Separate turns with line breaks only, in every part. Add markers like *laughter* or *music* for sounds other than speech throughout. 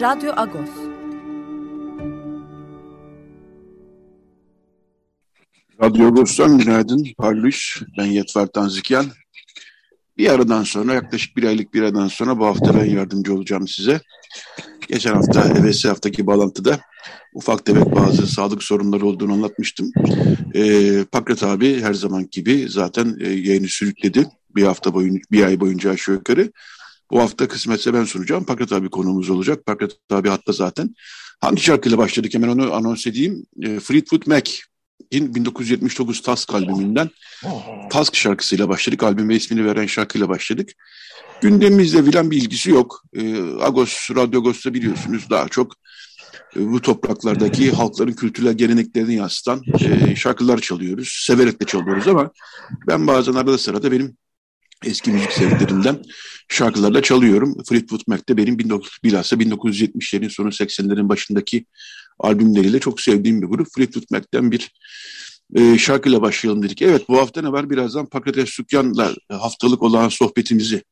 Radyo Agos.
Radyo Agos'tan günaydın. Parlış. Ben Yetver Tanzikyan. Bir aradan sonra, yaklaşık bir aylık bir aradan sonra bu hafta ben yardımcı olacağım size. Geçen hafta, evvelsi haftaki bağlantıda ufak tefek bazı sağlık sorunları olduğunu anlatmıştım. Ee, Pakrat abi her zaman gibi zaten e, yayını sürükledi. Bir hafta boyunca, bir ay boyunca aşağı yukarı. Bu hafta kısmetse ben sunacağım. Pakrat abi konuğumuz olacak. Pakrat abi hatta zaten. Hangi şarkıyla başladık hemen onu anons edeyim. E, Fleetwood Mac. 1979 Task albümünden Task şarkısıyla başladık. Albüme ismini veren şarkıyla başladık. Gündemimizle filan bir ilgisi yok. E, Agos, Radyo Agos'ta biliyorsunuz daha çok e, bu topraklardaki halkların kültürel geleneklerini yansıtan e, şarkılar çalıyoruz. Severek de çalıyoruz ama ben bazen arada sırada benim eski müzik sevdiklerinden şarkılarla çalıyorum. Fleetwood Mac'te benim 19, bilhassa 1970'lerin sonu 80'lerin başındaki albümleriyle çok sevdiğim bir grup. Fleetwood Mac'ten bir e, şarkıyla başlayalım dedik. Evet bu hafta ne var? Birazdan Pakrates Sükyan'la haftalık olan sohbetimizi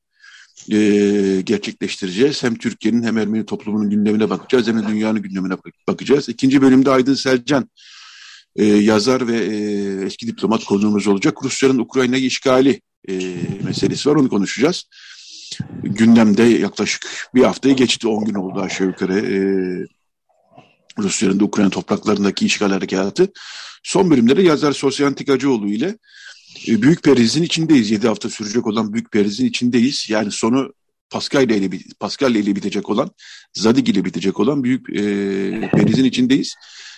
e, gerçekleştireceğiz. Hem Türkiye'nin hem Ermeni toplumunun gündemine bakacağız hem de dünyanın gündemine bakacağız. İkinci bölümde Aydın Selcan e, yazar ve e, eski diplomat konuğumuz olacak. Rusya'nın Ukrayna'yı işgali e, meselesi var onu konuşacağız. Gündemde yaklaşık bir haftayı geçti 10 gün oldu aşağı yukarı e, Rusya'nın da Ukrayna topraklarındaki işgal harekatı. Son bölümlerde yazar Sosyantik Acıoğlu ile e, Büyük Periz'in içindeyiz. 7 hafta sürecek olan Büyük Periz'in içindeyiz. Yani sonu Pascal ile, Pascal ile bitecek olan, Zadig ile bitecek olan Büyük e, Periz'in içindeyiz.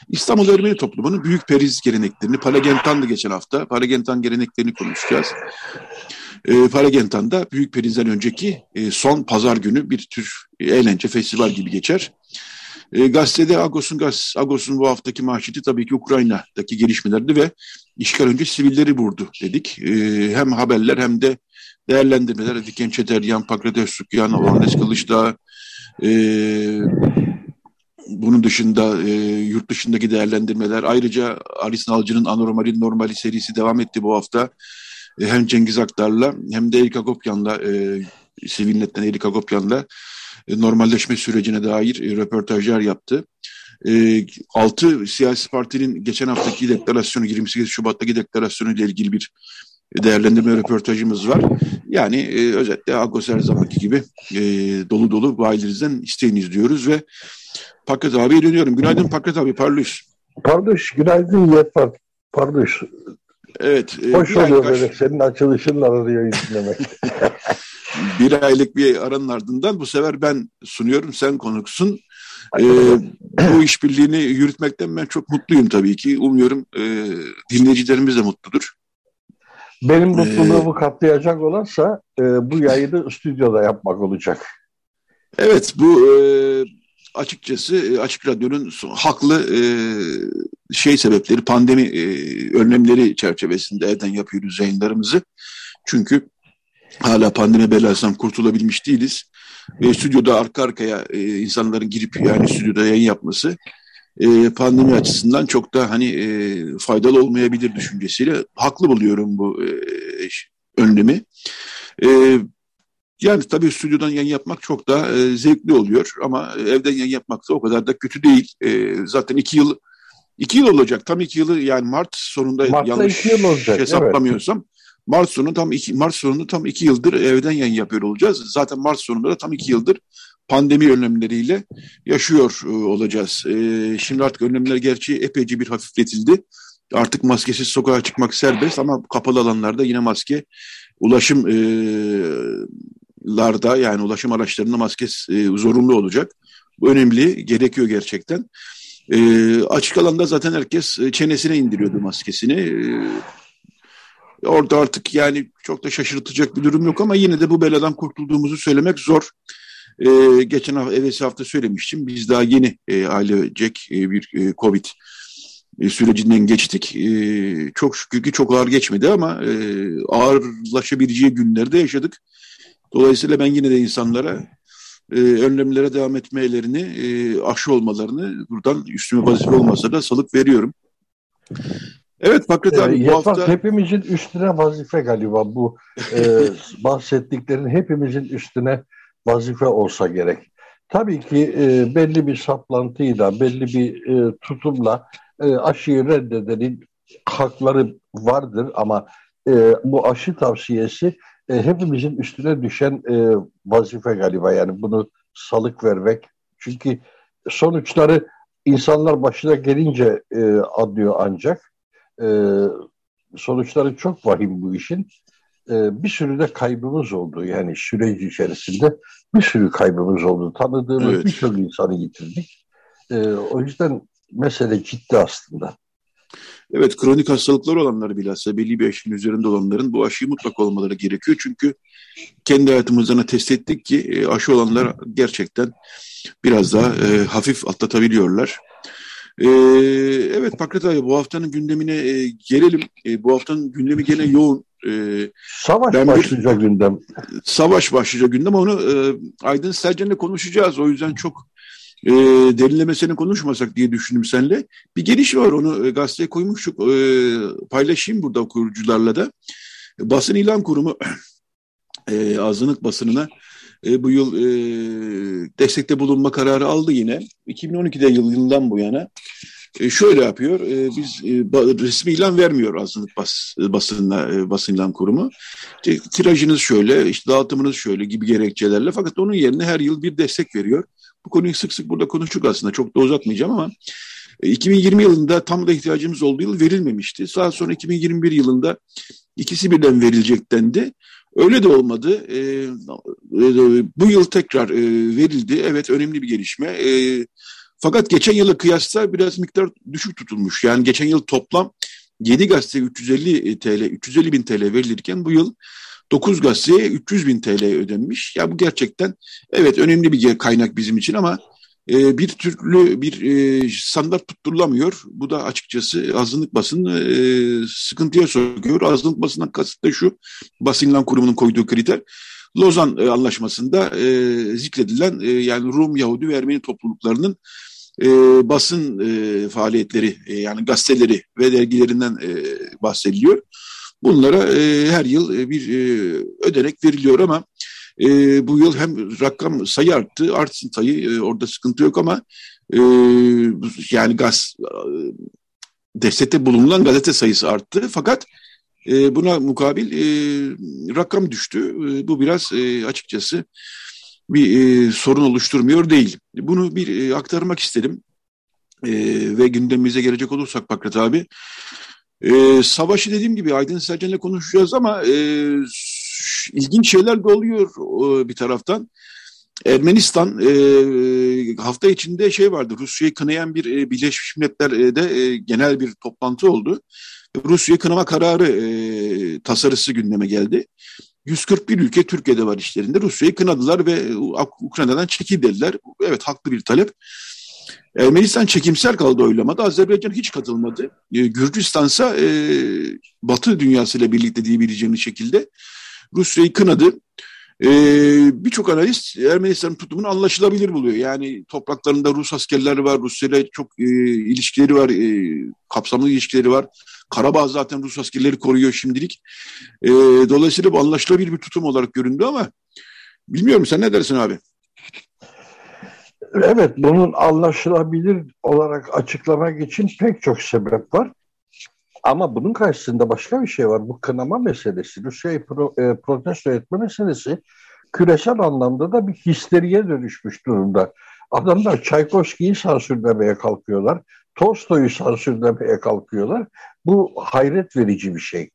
İstanbul Ermeni toplumunun Büyük Periz geleneklerini, Paragentan'dı geçen hafta, Paragentan geleneklerini konuşacağız. E, Paragentan'da Büyük Periz'den önceki e, son pazar günü bir tür eğlence, festival gibi geçer. E, gazetede Agos'un Agos'un bu haftaki manşeti tabii ki Ukrayna'daki gelişmelerdi ve işgal önce sivilleri vurdu dedik. E, hem haberler hem de değerlendirmeler. Diken Çeteryan, Pakrates Sukyan, Ornes Kılıçdağ, e, bunun dışında e, yurt dışındaki değerlendirmeler. Ayrıca Aris Nalcı'nın Anormal'in Normali serisi devam etti bu hafta. E, hem Cengiz Aktar'la hem de Erik Agopyan'la, e, Sivilnet'ten Erik Agopyan'la e, normalleşme sürecine dair e, röportajlar yaptı. E, altı siyasi partinin geçen haftaki deklarasyonu, 28 Şubat'taki deklarasyonu ile ilgili bir değerlendirme röportajımız var. Yani e, özetle Agos her zamanki gibi e, dolu dolu bayilerimizden isteyiniz diyoruz ve Paket abiye dönüyorum. Günaydın Paket abi, parlış.
Parlış, günaydın Yetvar. Parlış.
Evet.
E, Hoş oluyor böyle senin açılışınla arıyor dinlemek. *laughs*
bir aylık bir aranın ardından bu sefer ben sunuyorum, sen konuksun. Ee, bu işbirliğini yürütmekten ben çok mutluyum tabii ki. Umuyorum e, dinleyicilerimiz de mutludur.
Benim mutluluğumu ee, katlayacak olansa e, bu yayını stüdyoda yapmak olacak.
Evet bu e, açıkçası e, Açık Radyo'nun haklı e, şey sebepleri pandemi e, önlemleri çerçevesinde evden yapıyoruz yayınlarımızı. Çünkü hala pandemi belasından kurtulabilmiş değiliz. Ve stüdyoda arka arkaya e, insanların girip yani stüdyoda yayın yapması e, pandemi açısından çok da hani e, faydalı olmayabilir düşüncesiyle haklı buluyorum bu e, önlemi. E, yani tabii stüdyodan yayın yapmak çok da e, zevkli oluyor ama evden yayın yapmak da o kadar da kötü değil. E, zaten iki yıl iki yıl olacak. Tam iki yılı yani Mart sonunda Mart'ta yanlış yıl olacak, hesaplamıyorsam. Evet. Mart sonu tam iki Mart sonunda tam iki yıldır evden yayın yapıyor olacağız. Zaten Mart sonunda da tam iki yıldır pandemi önlemleriyle yaşıyor e, olacağız. E, şimdi artık önlemler gerçi epeyce bir hafifletildi. Artık maskesiz sokağa çıkmak serbest ama kapalı alanlarda yine maske ulaşım e, larda yani ulaşım araçlarında maske e, zorunlu olacak. Bu önemli, gerekiyor gerçekten. Açık alanda zaten herkes çenesine indiriyordu maskesini. Orada artık yani çok da şaşırtacak bir durum yok ama yine de bu beladan kurtulduğumuzu söylemek zor. Ee, geçen hafta, evvelsi hafta söylemiştim. Biz daha yeni e, ailecek e, bir e, Covid e, sürecinden geçtik. E, çok şükür ki çok ağır geçmedi ama e, ağırlaşabileceği günlerde yaşadık. Dolayısıyla ben yine de insanlara e, önlemlere devam etmelerini, e, aşı olmalarını buradan üstüme vazife olmasa da salık veriyorum. Evet Fakret abi
e, bu hafta... Hepimizin üstüne vazife galiba bu e, *laughs* bahsettiklerin hepimizin üstüne vazife olsa gerek. Tabii ki e, belli bir saplantıyla, belli bir e, tutumla e, aşıyı reddedenin hakları vardır ama e, bu aşı tavsiyesi e, hepimizin üstüne düşen e, vazife galiba yani bunu salık vermek. Çünkü sonuçları insanlar başına gelince e, adlıyor ancak. E, sonuçları çok vahim bu işin. E, bir sürü de kaybımız oldu. Yani süreç içerisinde bir sürü kaybımız oldu. Tanıdığımız evet. birçok insanı yitirdik. E, o yüzden mesele ciddi aslında.
Evet kronik hastalıklar olanları bilhassa belli bir yaşın üzerinde olanların bu aşıyı mutlaka olmaları gerekiyor. Çünkü kendi hayatımızdan test ettik ki e, aşı olanlar gerçekten biraz daha e, hafif atlatabiliyorlar. E, evet Pakrat abi bu haftanın gündemine e, gelelim. E, bu haftanın gündemi gene yoğun. E,
savaş başlayacak gündem.
Savaş başlayacak gündem. Onu e, Aydın Selcan'la konuşacağız. O yüzden çok e, derinlemesine konuşmasak diye düşündüm senle. Bir geliş var onu e, gazeteye koymuştuk. E, paylaşayım burada okuyucularla da. Basın ilan kurumu *clears throat* e, azınlık basınına e, bu yıl e, destekte bulunma kararı aldı yine. 2012'de yıl, yılından bu yana. E, şöyle yapıyor, e, biz e, resmi ilan vermiyor azınlık bas, basınla, e, basın ilan kurumu. Tirajınız şöyle, işte dağıtımınız şöyle gibi gerekçelerle fakat onun yerine her yıl bir destek veriyor. Bu konuyu sık sık burada konuştuk aslında. Çok da uzatmayacağım ama 2020 e, yılında tam da ihtiyacımız olduğu yıl verilmemişti. Daha sonra 2021 yılında ikisi birden verilecek dendi. Öyle de olmadı. E, e, bu yıl tekrar verildi. Evet önemli bir gelişme. Fakat geçen yıla kıyasla biraz miktar düşük tutulmuş. Yani geçen yıl toplam 7 gazete 350 TL, 350 bin TL verilirken bu yıl 9 gazeteye 300 bin TL ödenmiş. Ya bu gerçekten evet önemli bir kaynak bizim için ama e, bir türlü bir e, standart tutturulamıyor. Bu da açıkçası azınlık basını e, sıkıntıya sokuyor. Azınlık basından kasıt da şu basın ilan kurumunun koyduğu kriter. Lozan e, Anlaşması'nda e, zikredilen e, yani Rum, Yahudi ve Ermeni topluluklarının e, basın e, faaliyetleri e, yani gazeteleri ve dergilerinden e, bahsediliyor. Bunlara e, her yıl e, bir e, ödenek veriliyor ama e, bu yıl hem rakam sayı arttı, artsın sayı e, orada sıkıntı yok ama e, yani gaz e, destekte bulunan gazete sayısı arttı fakat e, buna mukabil e, rakam düştü. E, bu biraz e, açıkçası bir e, sorun oluşturmuyor değil. Bunu bir e, aktarmak istedim. E, ve gündemimize gelecek olursak Pakrat abi, e, savaşı dediğim gibi Aydın Selcan'la konuşacağız ama e, ilginç şeyler de oluyor e, bir taraftan. Ermenistan e, hafta içinde şey vardı Rusya'yı kınayan bir e, Birleşmiş Milletler'de e, genel bir toplantı oldu. Rusya'yı kınama kararı e, tasarısı gündeme geldi. 141 ülke Türkiye'de var işlerinde. Rusya'yı kınadılar ve Ukrayna'dan çekil dediler. Evet haklı bir talep. Ermenistan çekimsel kaldı oylamada. Azerbaycan hiç katılmadı. E, Gürcistan ise e, Batı dünyasıyla birlikte diyebileceğimiz şekilde Rusya'yı kınadı. E, Birçok analist Ermenistan'ın tutumunu anlaşılabilir buluyor. Yani topraklarında Rus askerleri var, Rusya ile çok e, ilişkileri var, e, kapsamlı ilişkileri var. Karabağ zaten Rus askerleri koruyor şimdilik. E, dolayısıyla bu anlaşılabilir bir tutum olarak göründü ama bilmiyorum sen ne dersin abi?
Evet, bunun anlaşılabilir olarak açıklamak için pek çok sebep var. Ama bunun karşısında başka bir şey var. Bu kınama meselesi, Rusya'yı pro, e, protesto etme meselesi küresel anlamda da bir histeriye dönüşmüş durumda. Adamlar Çaykovski'yi sansürlemeye kalkıyorlar. Tolstoy'u sansürlemeye kalkıyorlar. Bu hayret verici bir şey.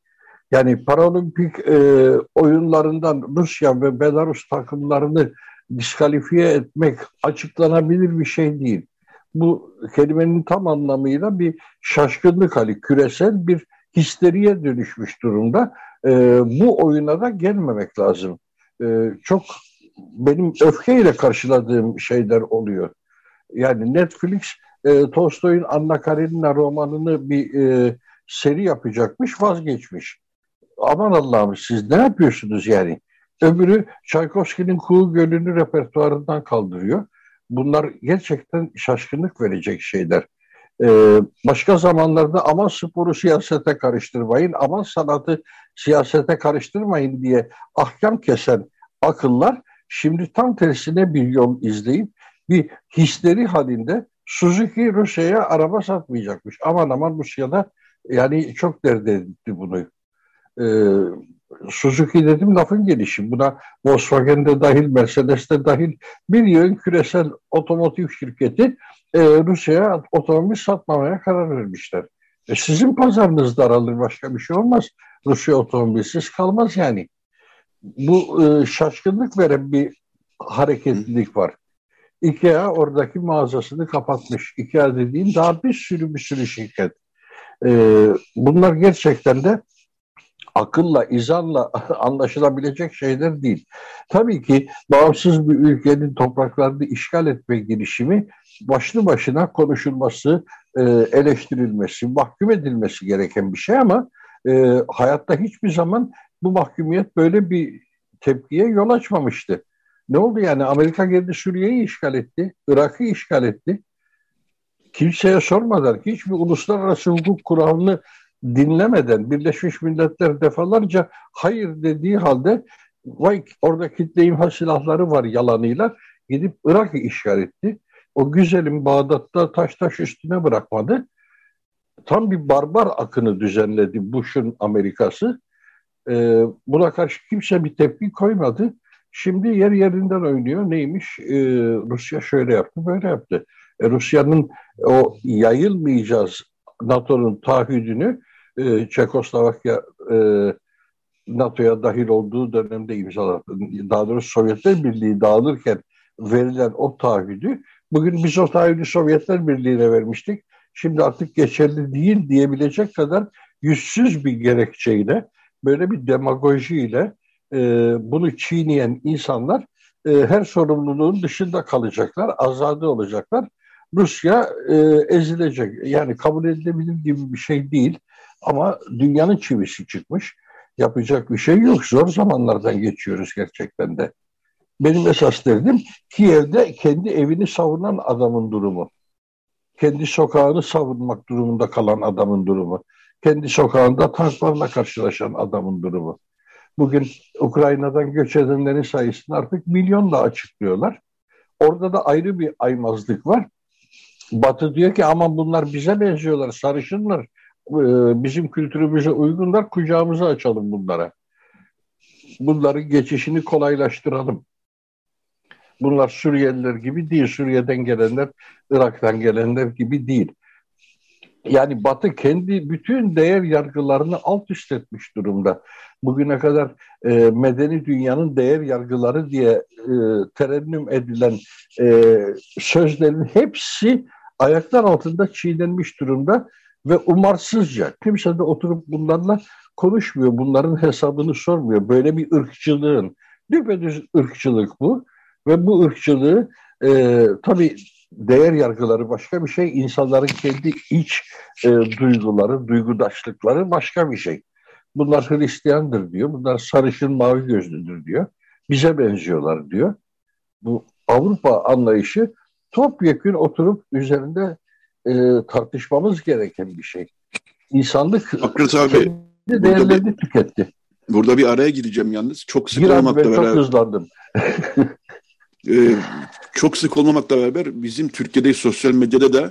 Yani Paralimpik e, oyunlarından Rusya ve Belarus takımlarını diskalifiye etmek açıklanabilir bir şey değil. Bu kelimenin tam anlamıyla bir şaşkınlık hali, küresel bir histeriye dönüşmüş durumda. E, bu oyuna da gelmemek lazım. E, çok benim öfkeyle karşıladığım şeyler oluyor. Yani Netflix e, Tolstoy'un Anna Karenina romanını bir e, seri yapacakmış, vazgeçmiş. Aman Allah'ım siz ne yapıyorsunuz yani? Öbürü Çaykovski'nin Kuğu Gölü'nü repertuarından kaldırıyor. Bunlar gerçekten şaşkınlık verecek şeyler. Ee, başka zamanlarda aman sporu siyasete karıştırmayın, aman sanatı siyasete karıştırmayın diye ahkam kesen akıllar şimdi tam tersine bir yol izleyip bir histeri halinde Suzuki Rusya'ya araba satmayacakmış. Aman aman Rusya'da yani çok dert etti bunu. Ee, Suzuki dedim lafın gelişi. Buna Volkswagen de dahil, Mercedes de dahil bir yön küresel otomotiv şirketi e, Rusya'ya otomobil satmamaya karar vermişler. E, sizin pazarınız daralır başka bir şey olmaz. Rusya otomobilsiz kalmaz yani. Bu e, şaşkınlık veren bir hareketlilik var. IKEA oradaki mağazasını kapatmış. IKEA dediğim daha bir sürü bir sürü şirket. Ee, bunlar gerçekten de akılla, izanla *laughs* anlaşılabilecek şeyler değil. Tabii ki bağımsız bir ülkenin topraklarını işgal etme girişimi başlı başına konuşulması, e, eleştirilmesi, mahkum edilmesi gereken bir şey ama e, hayatta hiçbir zaman bu mahkumiyet böyle bir tepkiye yol açmamıştı. Ne oldu yani? Amerika geldi Suriye'yi işgal etti, Irak'ı işgal etti. Kimseye sormadan, hiçbir uluslararası hukuk kuralını dinlemeden Birleşmiş Milletler defalarca hayır dediği halde vay orada kitle imha silahları var yalanıyla gidip Irak'ı işgal etti. O güzelim Bağdat'ta taş taş üstüne bırakmadı. Tam bir barbar akını düzenledi Bush'un Amerikası. Ee, buna karşı kimse bir tepki koymadı. Şimdi yer yerinden oynuyor. Neymiş? Ee, Rusya şöyle yaptı, böyle yaptı. E, Rusya'nın o yayılmayacağız NATO'nun taahhüdünü e, Çekoslovakya e, NATO'ya dahil olduğu dönemde imzaladı. Daha doğrusu Sovyetler Birliği dağılırken verilen o taahhüdü bugün biz o taahhüdü Sovyetler Birliği'ne vermiştik. Şimdi artık geçerli değil diyebilecek kadar yüzsüz bir gerekçeyle böyle bir demagojiyle e, bunu çiğneyen insanlar e, her sorumluluğun dışında kalacaklar, azade olacaklar. Rusya e, ezilecek. Yani kabul edilebilir gibi bir şey değil. Ama dünyanın çivisi çıkmış. Yapacak bir şey yok. Zor zamanlardan geçiyoruz gerçekten de. Benim esas derdim Kiev'de kendi evini savunan adamın durumu. Kendi sokağını savunmak durumunda kalan adamın durumu. Kendi sokağında tanklarla karşılaşan adamın durumu. Bugün Ukrayna'dan göç edenlerin sayısını artık milyonla açıklıyorlar. Orada da ayrı bir aymazlık var. Batı diyor ki aman bunlar bize benziyorlar, sarışınlar. Ee, bizim kültürümüze uygunlar, kucağımızı açalım bunlara. Bunların geçişini kolaylaştıralım. Bunlar Suriyeliler gibi değil, Suriye'den gelenler, Irak'tan gelenler gibi değil. Yani Batı kendi bütün değer yargılarını alt üst etmiş durumda. Bugüne kadar e, medeni dünyanın değer yargıları diye e, terennüm edilen e, sözlerin hepsi ayaklar altında çiğnenmiş durumda ve umarsızca kimse de oturup bunlarla konuşmuyor. Bunların hesabını sormuyor. Böyle bir ırkçılığın, düpedüz ırkçılık bu. Ve bu ırkçılığı e, tabii değer yargıları başka bir şey. insanların kendi iç e, duyguları, duygudaşlıkları başka bir şey. Bunlar Hristiyandır diyor. Bunlar sarışın mavi gözlüdür diyor. Bize benziyorlar diyor. Bu Avrupa anlayışı topyekun oturup üzerinde e, tartışmamız gereken bir şey. İnsanlık
Akres abi,
değerlerini bir, tüketti.
Burada bir araya gireceğim yalnız. Çok sık
Gir olmamakla beraber. Çok hızlandım. *laughs*
e, çok sık olmamakla beraber bizim Türkiye'de sosyal medyada da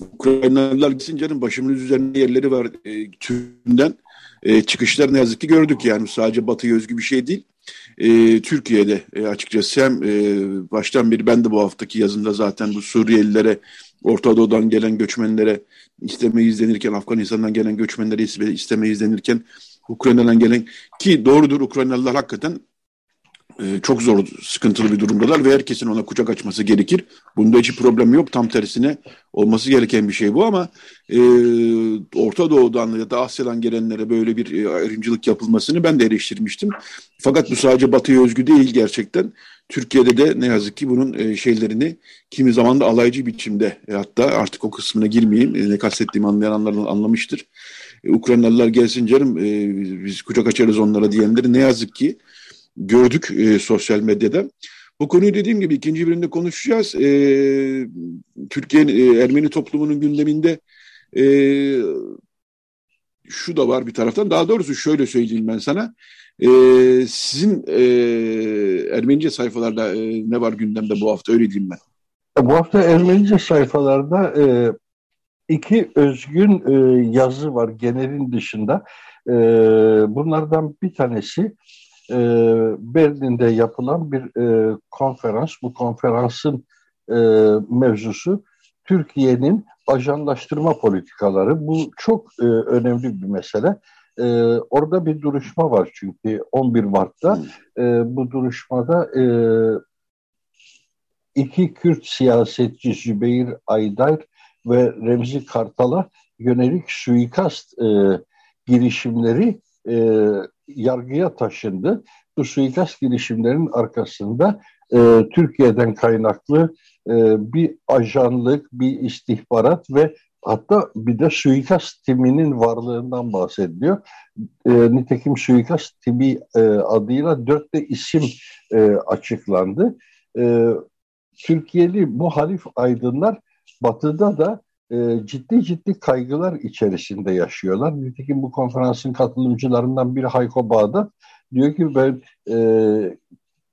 Ukraynalılar gitsin canım başımın üzerinde yerleri var e, türünden e, çıkışlar ne yazık ki gördük yani sadece Batı'ya özgü bir şey değil. E, Türkiye'de e, açıkçası hem e, baştan beri ben de bu haftaki yazımda zaten bu Suriyelilere Orta Doğu'dan gelen göçmenlere isteme izlenirken, Afganistan'dan gelen göçmenlere isteme izlenirken, Ukrayna'dan gelen ki doğrudur Ukraynalılar hakikaten e, çok zor, sıkıntılı bir durumdalar ve herkesin ona kucak açması gerekir. Bunda hiç problem yok. Tam tersine olması gereken bir şey bu ama e, Orta Doğu'dan ya da Asya'dan gelenlere böyle bir e, ayrımcılık yapılmasını ben de eleştirmiştim. Fakat bu sadece Batı'ya özgü değil gerçekten. Türkiye'de de ne yazık ki bunun e, şeylerini kimi zaman da alaycı biçimde e, hatta artık o kısmına girmeyeyim ne kastettiğimi anlayanlar anlamıştır. Ukraynalılar gelsin canım biz kucak açarız onlara diyenleri ne yazık ki gördük e, sosyal medyada. Bu konuyu dediğim gibi ikinci bölümde konuşacağız. E, Türkiye'nin e, Ermeni toplumunun gündeminde e, şu da var bir taraftan. Daha doğrusu şöyle söyleyeyim ben sana. E, sizin e, Ermenice sayfalarda e, ne var gündemde bu hafta öyle diyeyim ben.
Bu hafta Ermenice sayfalarda e, iki özgün e, yazı var genelin dışında. E, bunlardan bir tanesi e, Berlin'de yapılan bir e, konferans. Bu konferansın e, mevzusu Türkiye'nin ajanlaştırma politikaları. Bu çok e, önemli bir mesele. E, orada bir duruşma var çünkü 11 Mart'ta. E, bu duruşmada e, iki Kürt siyasetçi Zübeyir Aydar ve Remzi Kartal'a yönelik suikast e, girişimleri e, yargıya taşındı. Bu suikast girişimlerinin arkasında e, Türkiye'den kaynaklı e, bir ajanlık, bir istihbarat ve hatta bir de suikast timinin varlığından bahsediliyor. E, nitekim suikast timi e, adıyla dört de isim e, açıklandı. E, Türkiye'li muhalif aydınlar batıda da e, ciddi ciddi kaygılar içerisinde yaşıyorlar. Nitekim bu konferansın katılımcılarından biri Hayko Bağdat diyor ki ben e,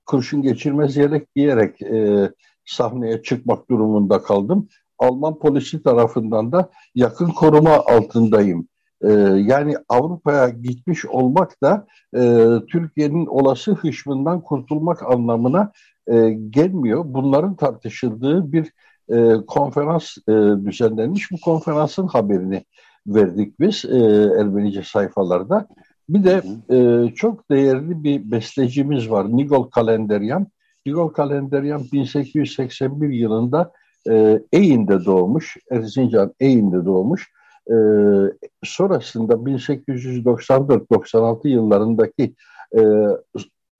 kurşun geçirmez yelek giyerek e, sahneye çıkmak durumunda kaldım. Alman polisi tarafından da yakın koruma altındayım. E, yani Avrupa'ya gitmiş olmak da e, Türkiye'nin olası hışmından kurtulmak anlamına e, gelmiyor. Bunların tartışıldığı bir e, konferans e, düzenlenmiş. Bu konferansın haberini verdik biz e, Ermenice sayfalarda. Bir de e, çok değerli bir bestecimiz var Nigol Kalenderyan. Nigol Kalenderyan 1881 yılında e, Eyn'de doğmuş, Erzincan Eyn'de doğmuş. E, sonrasında 1894-96 yıllarındaki e,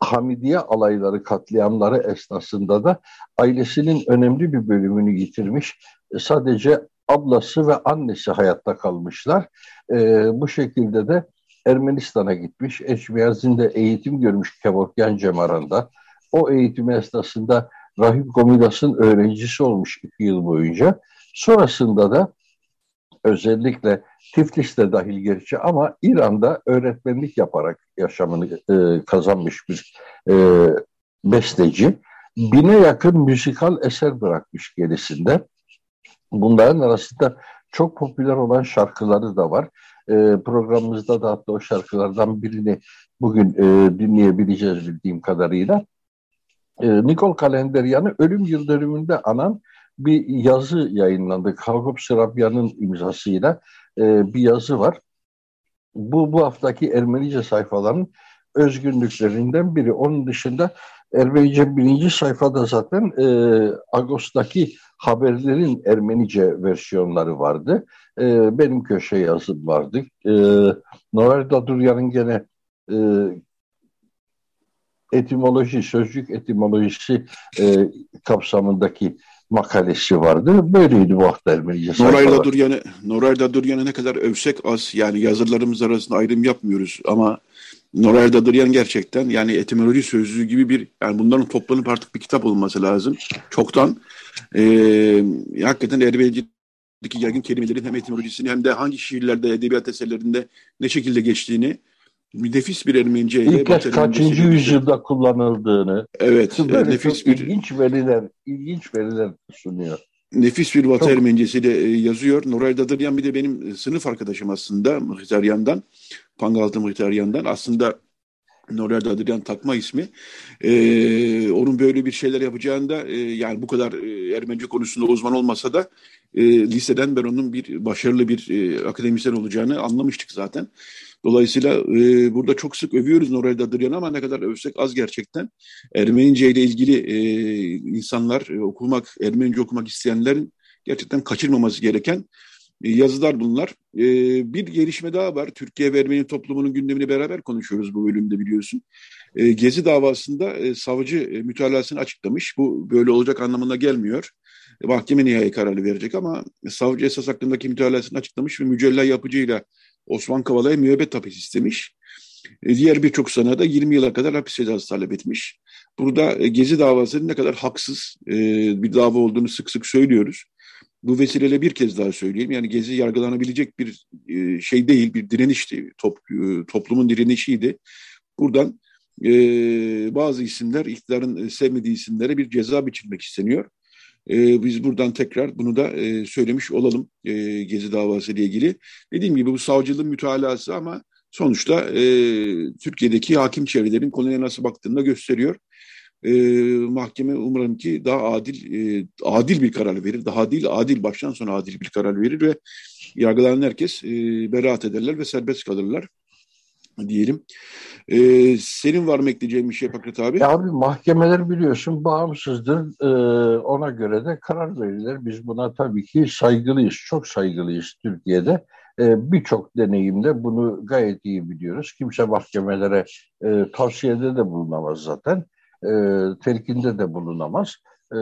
Hamidiye alayları, katliamları esnasında da ailesinin önemli bir bölümünü yitirmiş. E, sadece ablası ve annesi hayatta kalmışlar. E, bu şekilde de Ermenistan'a gitmiş. Eçmiyazin'de eğitim görmüş Kevorkyan Cemaran'da. O eğitim esnasında Rahip Gomidas'ın öğrencisi olmuş iki yıl boyunca. Sonrasında da özellikle Tiflis'te dahil gerçi ama İran'da öğretmenlik yaparak yaşamını e, kazanmış bir e, besteci. Bine yakın müzikal eser bırakmış gerisinde. Bunların arasında çok popüler olan şarkıları da var. E, programımızda da hatta o şarkılardan birini bugün e, dinleyebileceğiz bildiğim kadarıyla. E, Nikol Kalenderyan'ı ölüm yıl dönümünde anan bir yazı yayınlandı. Kalkop Sırabyan'ın imzasıyla e, bir yazı var. Bu, bu haftaki Ermenice sayfaların özgünlüklerinden biri. Onun dışında Ermenice birinci sayfada zaten e, Ağustos'taki haberlerin Ermenice versiyonları vardı. E, benim köşe yazım vardı. E, Noel Daduryan'ın gene e, etimoloji, sözcük etimolojisi e, kapsamındaki makalesi vardı. Böyleydi bu hafta Ermenice
Noray Daduryan'ı Noray Daduryan'ı ne kadar övsek az yani yazarlarımız arasında ayrım yapmıyoruz ama Noray Daduryan gerçekten yani etimoloji sözlüğü gibi bir yani bunların toplanıp artık bir kitap olması lazım. Çoktan e, hakikaten Ermenice'deki yaygın kelimelerin hem etimolojisini hem de hangi şiirlerde, edebiyat eserlerinde ne şekilde geçtiğini nefis bir Ermenice
ile İlk kaçıncı yüzyılda kullanıldığını
evet böyle nefis
bir ilginç veriler ilginç veriler sunuyor.
Nefis bir Batı çok... Ermenicesiyle e, yazıyor. Nuray Dadıryan bir de benim e, sınıf arkadaşım aslında Mıhtaryan'dan. Pangaltı Mıhtaryan'dan. Aslında Norel Adrian takma ismi. Ee, onun böyle bir şeyler yapacağını da e, yani bu kadar e, Ermenice konusunda uzman olmasa da e, liseden ben onun bir başarılı bir e, akademisyen olacağını anlamıştık zaten. Dolayısıyla e, burada çok sık övüyoruz Norel Dadıryan'ı ama ne kadar övsek az gerçekten. Ermenice ile ilgili e, insanlar e, okumak, Ermenice okumak isteyenlerin gerçekten kaçırmaması gereken e, yazılar bunlar. E, bir gelişme daha var. Türkiye ve Ermeni toplumunun gündemini beraber konuşuyoruz bu bölümde biliyorsun. E, Gezi davasında savcı mütalasını açıklamış. Bu böyle olacak anlamına gelmiyor. Mahkeme nihai kararı verecek ama savcı esas hakkındaki mütalasını açıklamış ve mücella yapıcıyla Osman Kavala'ya müebbet hapis istemiş. Diğer birçok sanığa da 20 yıla kadar hapis cezası talep etmiş. Burada Gezi davasının ne kadar haksız bir dava olduğunu sık sık söylüyoruz. Bu vesileyle bir kez daha söyleyeyim. Yani Gezi yargılanabilecek bir e, şey değil, bir direnişti. Top, e, toplumun direnişiydi. Buradan e, bazı isimler, iktidarın sevmediği isimlere bir ceza biçilmek isteniyor. Biz buradan tekrar bunu da söylemiş olalım Gezi davası ile ilgili. Dediğim gibi bu savcılığın mütalası ama sonuçta Türkiye'deki hakim çevrelerin konuya nasıl baktığını gösteriyor e, mahkeme umarım ki daha adil e, adil bir karar verir. Daha değil adil baştan sona adil bir karar verir ve yargılanan herkes e, beraat ederler ve serbest kalırlar diyelim. Ee, senin var mı ekleyeceğin bir şey Fakret abi?
Ya abi mahkemeler biliyorsun bağımsızdır. Ee, ona göre de karar verirler. Biz buna tabii ki saygılıyız. Çok saygılıyız Türkiye'de. Ee, Birçok deneyimde bunu gayet iyi biliyoruz. Kimse mahkemelere e, tavsiyede de bulunamaz zaten e, telkinde de bulunamaz. E,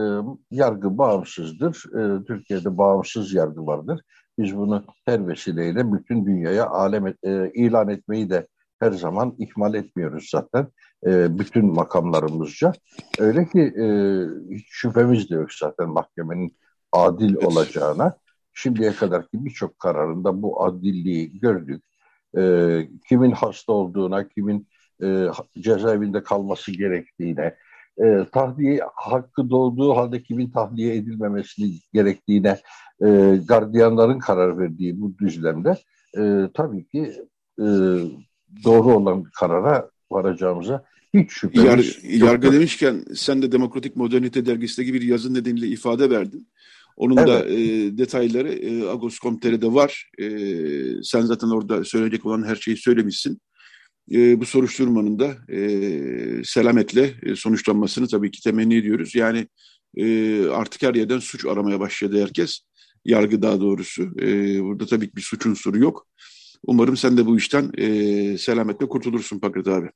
yargı bağımsızdır. E, Türkiye'de bağımsız yargı vardır. Biz bunu her vesileyle bütün dünyaya alem e, ilan etmeyi de her zaman ihmal etmiyoruz zaten. E, bütün makamlarımızca. Öyle ki e, hiç şüphemiz de yok zaten mahkemenin adil evet. olacağına. Şimdiye kadar ki birçok kararında bu adilliği gördük. E, kimin hasta olduğuna, kimin e, cezaevinde kalması gerektiğine, e, tahliye hakkı doğduğu halde kimin tahliye edilmemesini gerektiğine e, gardiyanların karar verdiği bu düzlemde e, tabii ki e, doğru olan karara varacağımıza hiç şüphemiz
Yar, Yargı demişken sen de Demokratik Modernite dergisindeki bir yazı nedeniyle ifade verdin. Onun evet. da e, detayları e, Agos.com.tr'de var. E, sen zaten orada söyleyecek olan her şeyi söylemişsin e, bu soruşturmanın da e, selametle e, sonuçlanmasını tabii ki temenni ediyoruz. Yani e, artık her yerden suç aramaya başladı herkes. Yargı daha doğrusu. E, burada tabii ki bir suç unsuru yok. Umarım sen de bu işten e, selametle kurtulursun Pakrat abi.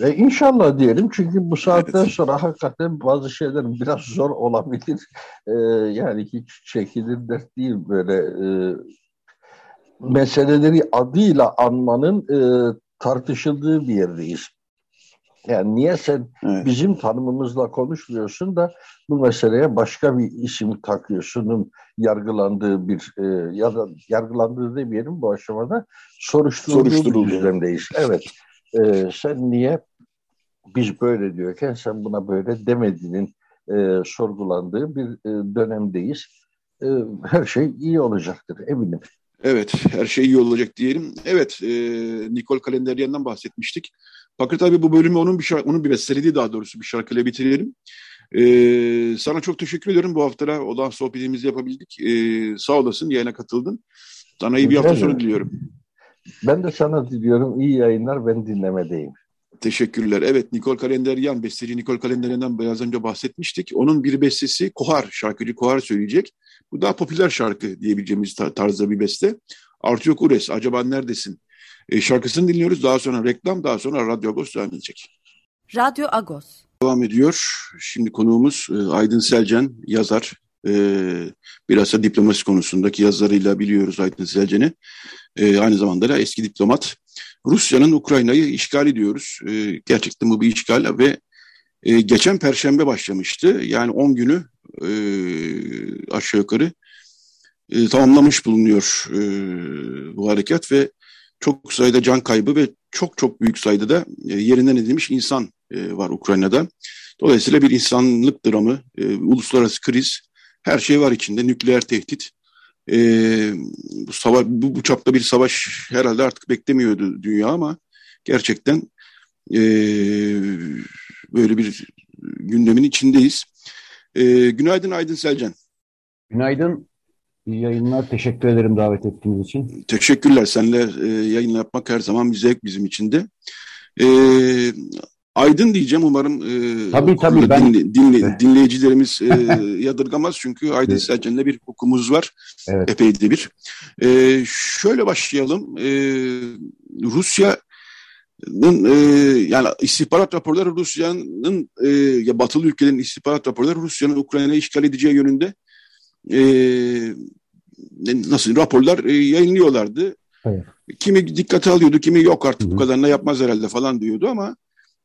E inşallah diyelim çünkü bu saatten evet. sonra hakikaten bazı şeyler biraz zor olabilir. E, yani hiç çekilir dert değil böyle e, meseleleri adıyla anmanın e, tartışıldığı bir yerdeyiz. Yani niye sen evet. bizim tanımımızla konuşmuyorsun da bu meseleye başka bir isim takıyorsunun yargılandığı bir e, ya da yargılandığı demeyelim bu aşamada soruşturulduğu bir düzlemdeyiz. Evet. E, sen niye biz böyle diyorken sen buna böyle demediğinin e, sorgulandığı bir e, dönemdeyiz. E, her şey iyi olacaktır eminim.
Evet, her şey iyi olacak diyelim. Evet, e, Nikol Kalenderyan'dan bahsetmiştik. Fakat abi bu bölümü onun bir şarkı, onun bir bestelediği daha doğrusu bir şarkıyla bitirelim. E, sana çok teşekkür ederim bu hafta olan sohbetimizi yapabildik. E, sağ olasın, yayına katıldın. Sana iyi bir hafta sonu diliyorum.
Ben de sana diliyorum. iyi yayınlar, ben dinlemedeyim.
Teşekkürler. Evet Nikol Kalenderyan, besteci Nikol Kalenderyan'dan biraz önce bahsetmiştik. Onun bir bestesi Kohar, şarkıcı Kohar söyleyecek. Bu daha popüler şarkı diyebileceğimiz tarzda bir beste. Artyok Ures, Acaba Neredesin? E, şarkısını dinliyoruz. Daha sonra reklam, daha sonra Radyo Agos devam edecek.
Radyo Agos.
Devam ediyor. Şimdi konuğumuz e, Aydın Selcan, yazar. E, bilhassa diplomasi konusundaki yazarıyla biliyoruz Aydın Selcan'ı. E, aynı zamanda da eski diplomat. Rusya'nın Ukrayna'yı işgal ediyoruz. E, gerçekten bu bir işgal ve e, geçen perşembe başlamıştı. Yani 10 günü e, aşağı yukarı e, tamamlamış bulunuyor e, bu harekat ve çok sayıda can kaybı ve çok çok büyük sayıda da e, yerinden edilmiş insan e, var Ukrayna'da. Dolayısıyla bir insanlık dramı, e, uluslararası kriz, her şey var içinde. Nükleer tehdit, bu, savaş, bu, bu çapta bir savaş herhalde artık beklemiyordu dünya ama gerçekten böyle bir gündemin içindeyiz. Günaydın Aydın Selcan.
Günaydın. İyi yayınlar. Teşekkür ederim davet ettiğiniz için.
Teşekkürler. Seninle e, yayın yapmak her zaman bir zevk bizim için de. E, Aydın diyeceğim umarım e,
tabii, tabii, ben... dinle,
dinle, dinleyicilerimiz e, *laughs* yadırgamaz çünkü Aydın evet. Selcan'da bir hukukumuz var. Evet. Epey de bir. E, şöyle başlayalım. E, Rusya e, yani istihbarat raporları Rusya'nın e, ya batılı ülkelerin istihbarat raporları Rusya'nın Ukrayna'yı işgal edeceği yönünde e, nasıl raporlar e, yayınlıyorlardı. Evet. Kimi dikkate alıyordu, kimi yok artık Hı-hı. bu kadarına yapmaz herhalde falan diyordu ama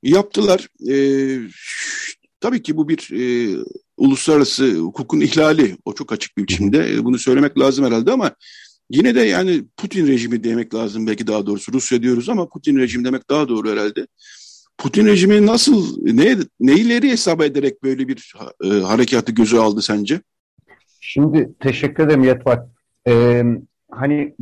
yaptılar. E, tabii ki bu bir e, uluslararası hukukun ihlali. O çok açık bir biçimde. E, bunu söylemek lazım herhalde ama yine de yani Putin rejimi demek lazım belki daha doğrusu. Rusya diyoruz ama Putin rejimi demek daha doğru herhalde. Putin rejimi nasıl, ne, neyleri hesap ederek böyle bir e, harekatı göze aldı sence?
Şimdi teşekkür ederim Yetvat. Ee, hani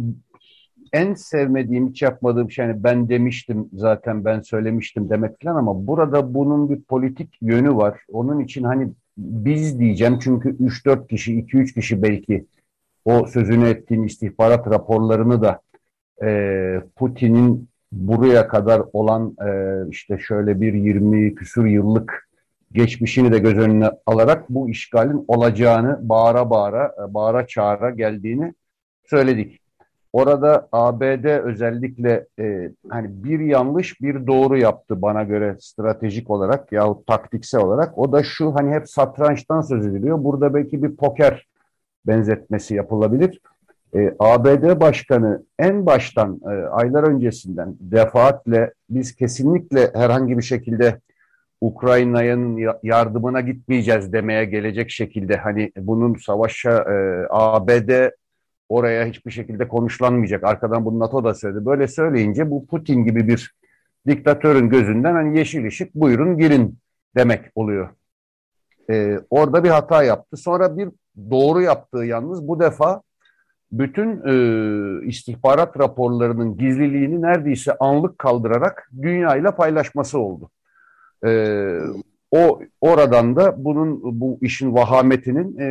en sevmediğim, hiç yapmadığım şey hani ben demiştim zaten ben söylemiştim demek falan ama burada bunun bir politik yönü var. Onun için hani biz diyeceğim çünkü 3-4 kişi, 2-3 kişi belki o sözünü ettiğin istihbarat raporlarını da e, Putin'in buraya kadar olan e, işte şöyle bir 20 küsur yıllık geçmişini de göz önüne alarak bu işgalin olacağını bağıra bağıra, e, bağıra çağıra geldiğini söyledik. Orada ABD özellikle e, hani bir yanlış bir doğru yaptı bana göre stratejik olarak yahut taktiksel olarak. O da şu hani hep satrançtan söz ediliyor. Burada belki bir poker benzetmesi yapılabilir. E, ABD Başkanı en baştan e, aylar öncesinden defaatle biz kesinlikle herhangi bir şekilde Ukrayna'nın yardımına gitmeyeceğiz demeye gelecek şekilde hani bunun savaşa e, ABD oraya hiçbir şekilde konuşlanmayacak. Arkadan bunu NATO da söyledi. Böyle söyleyince bu Putin gibi bir diktatörün gözünden hani yeşil ışık buyurun girin demek oluyor. Ee, orada bir hata yaptı. Sonra bir doğru yaptığı yalnız bu defa bütün e, istihbarat raporlarının gizliliğini neredeyse anlık kaldırarak dünyayla paylaşması oldu. Ee, o oradan da bunun bu işin vahametinin e,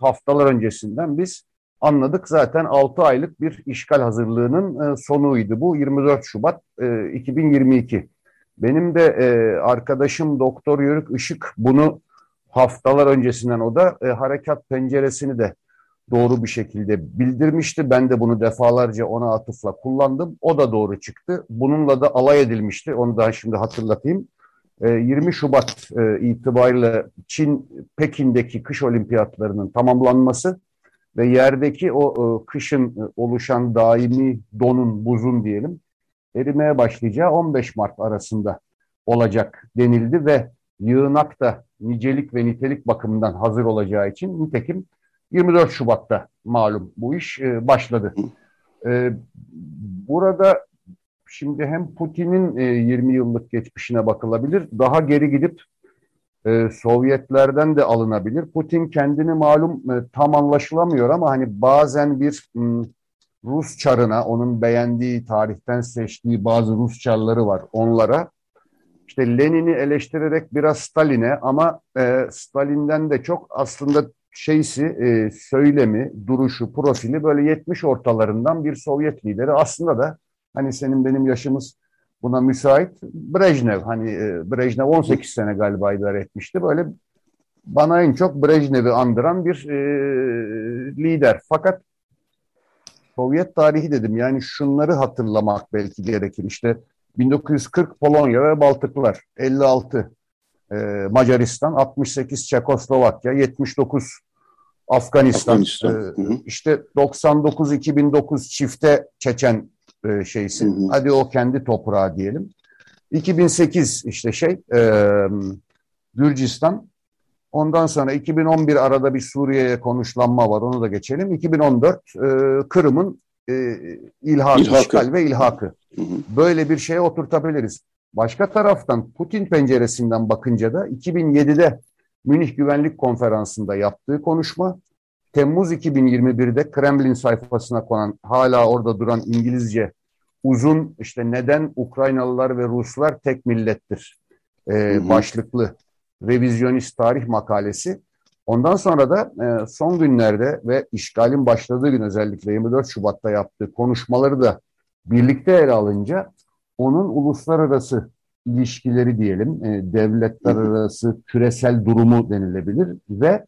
haftalar öncesinden biz anladık. Zaten 6 aylık bir işgal hazırlığının e, sonuydu bu 24 Şubat e, 2022. Benim de e, arkadaşım Doktor Yörük Işık bunu haftalar öncesinden o da e, harekat penceresini de doğru bir şekilde bildirmişti. Ben de bunu defalarca ona atıfla kullandım. O da doğru çıktı. Bununla da alay edilmişti. Onu da şimdi hatırlatayım. 20 ee, Şubat e, itibariyle Çin Pekin'deki kış olimpiyatlarının tamamlanması ve yerdeki o e, kışın e, oluşan daimi donun, buzun diyelim erimeye başlayacağı 15 Mart arasında olacak denildi ve yığınak da nicelik ve nitelik bakımından hazır olacağı için nitekim 24 Şubat'ta malum bu iş başladı. Burada Şimdi hem Putin'in 20 e, yıllık geçmişine bakılabilir, daha geri gidip e, Sovyetlerden de alınabilir. Putin kendini malum e, tam anlaşılamıyor ama hani bazen bir Rus çarına, onun beğendiği tarihten seçtiği bazı Rus çarları var onlara. İşte Lenin'i eleştirerek biraz Stalin'e ama Stalin'den de çok aslında şeysi, söylemi, duruşu, profili böyle 70 ortalarından bir Sovyet lideri. Aslında da Hani senin benim yaşımız buna müsait. Brejnev hani e, Brejnev 18 sene galiba idare etmişti. Böyle bana en çok Brejnev'i andıran bir e, lider. Fakat Sovyet tarihi dedim yani şunları hatırlamak belki gerekir. İşte 1940 Polonya ve Baltıklar, 56 e, Macaristan, 68 Çekoslovakya, 79 Afganistan, Afganistan. E, işte 99-2009 çifte Çeçen e, şeysi. Hı hı. Hadi o kendi toprağı diyelim. 2008 işte şey e, Gürcistan. Ondan sonra 2011 arada bir Suriye'ye konuşlanma var. Onu da geçelim. 2014 e, Kırım'ın e, ilhakı, ilhakı. işgal ve ilhakı. Hı hı. Böyle bir şeye oturtabiliriz. Başka taraftan Putin penceresinden bakınca da 2007'de Münih Güvenlik Konferansı'nda yaptığı konuşma Temmuz 2021'de Kremlin sayfasına konan hala orada duran İngilizce uzun işte neden Ukraynalılar ve Ruslar tek millettir e, başlıklı revizyonist tarih makalesi. Ondan sonra da e, son günlerde ve işgalin başladığı gün özellikle 24 Şubat'ta yaptığı konuşmaları da birlikte ele alınca onun uluslararası ilişkileri diyelim, e, devletler arası küresel durumu denilebilir ve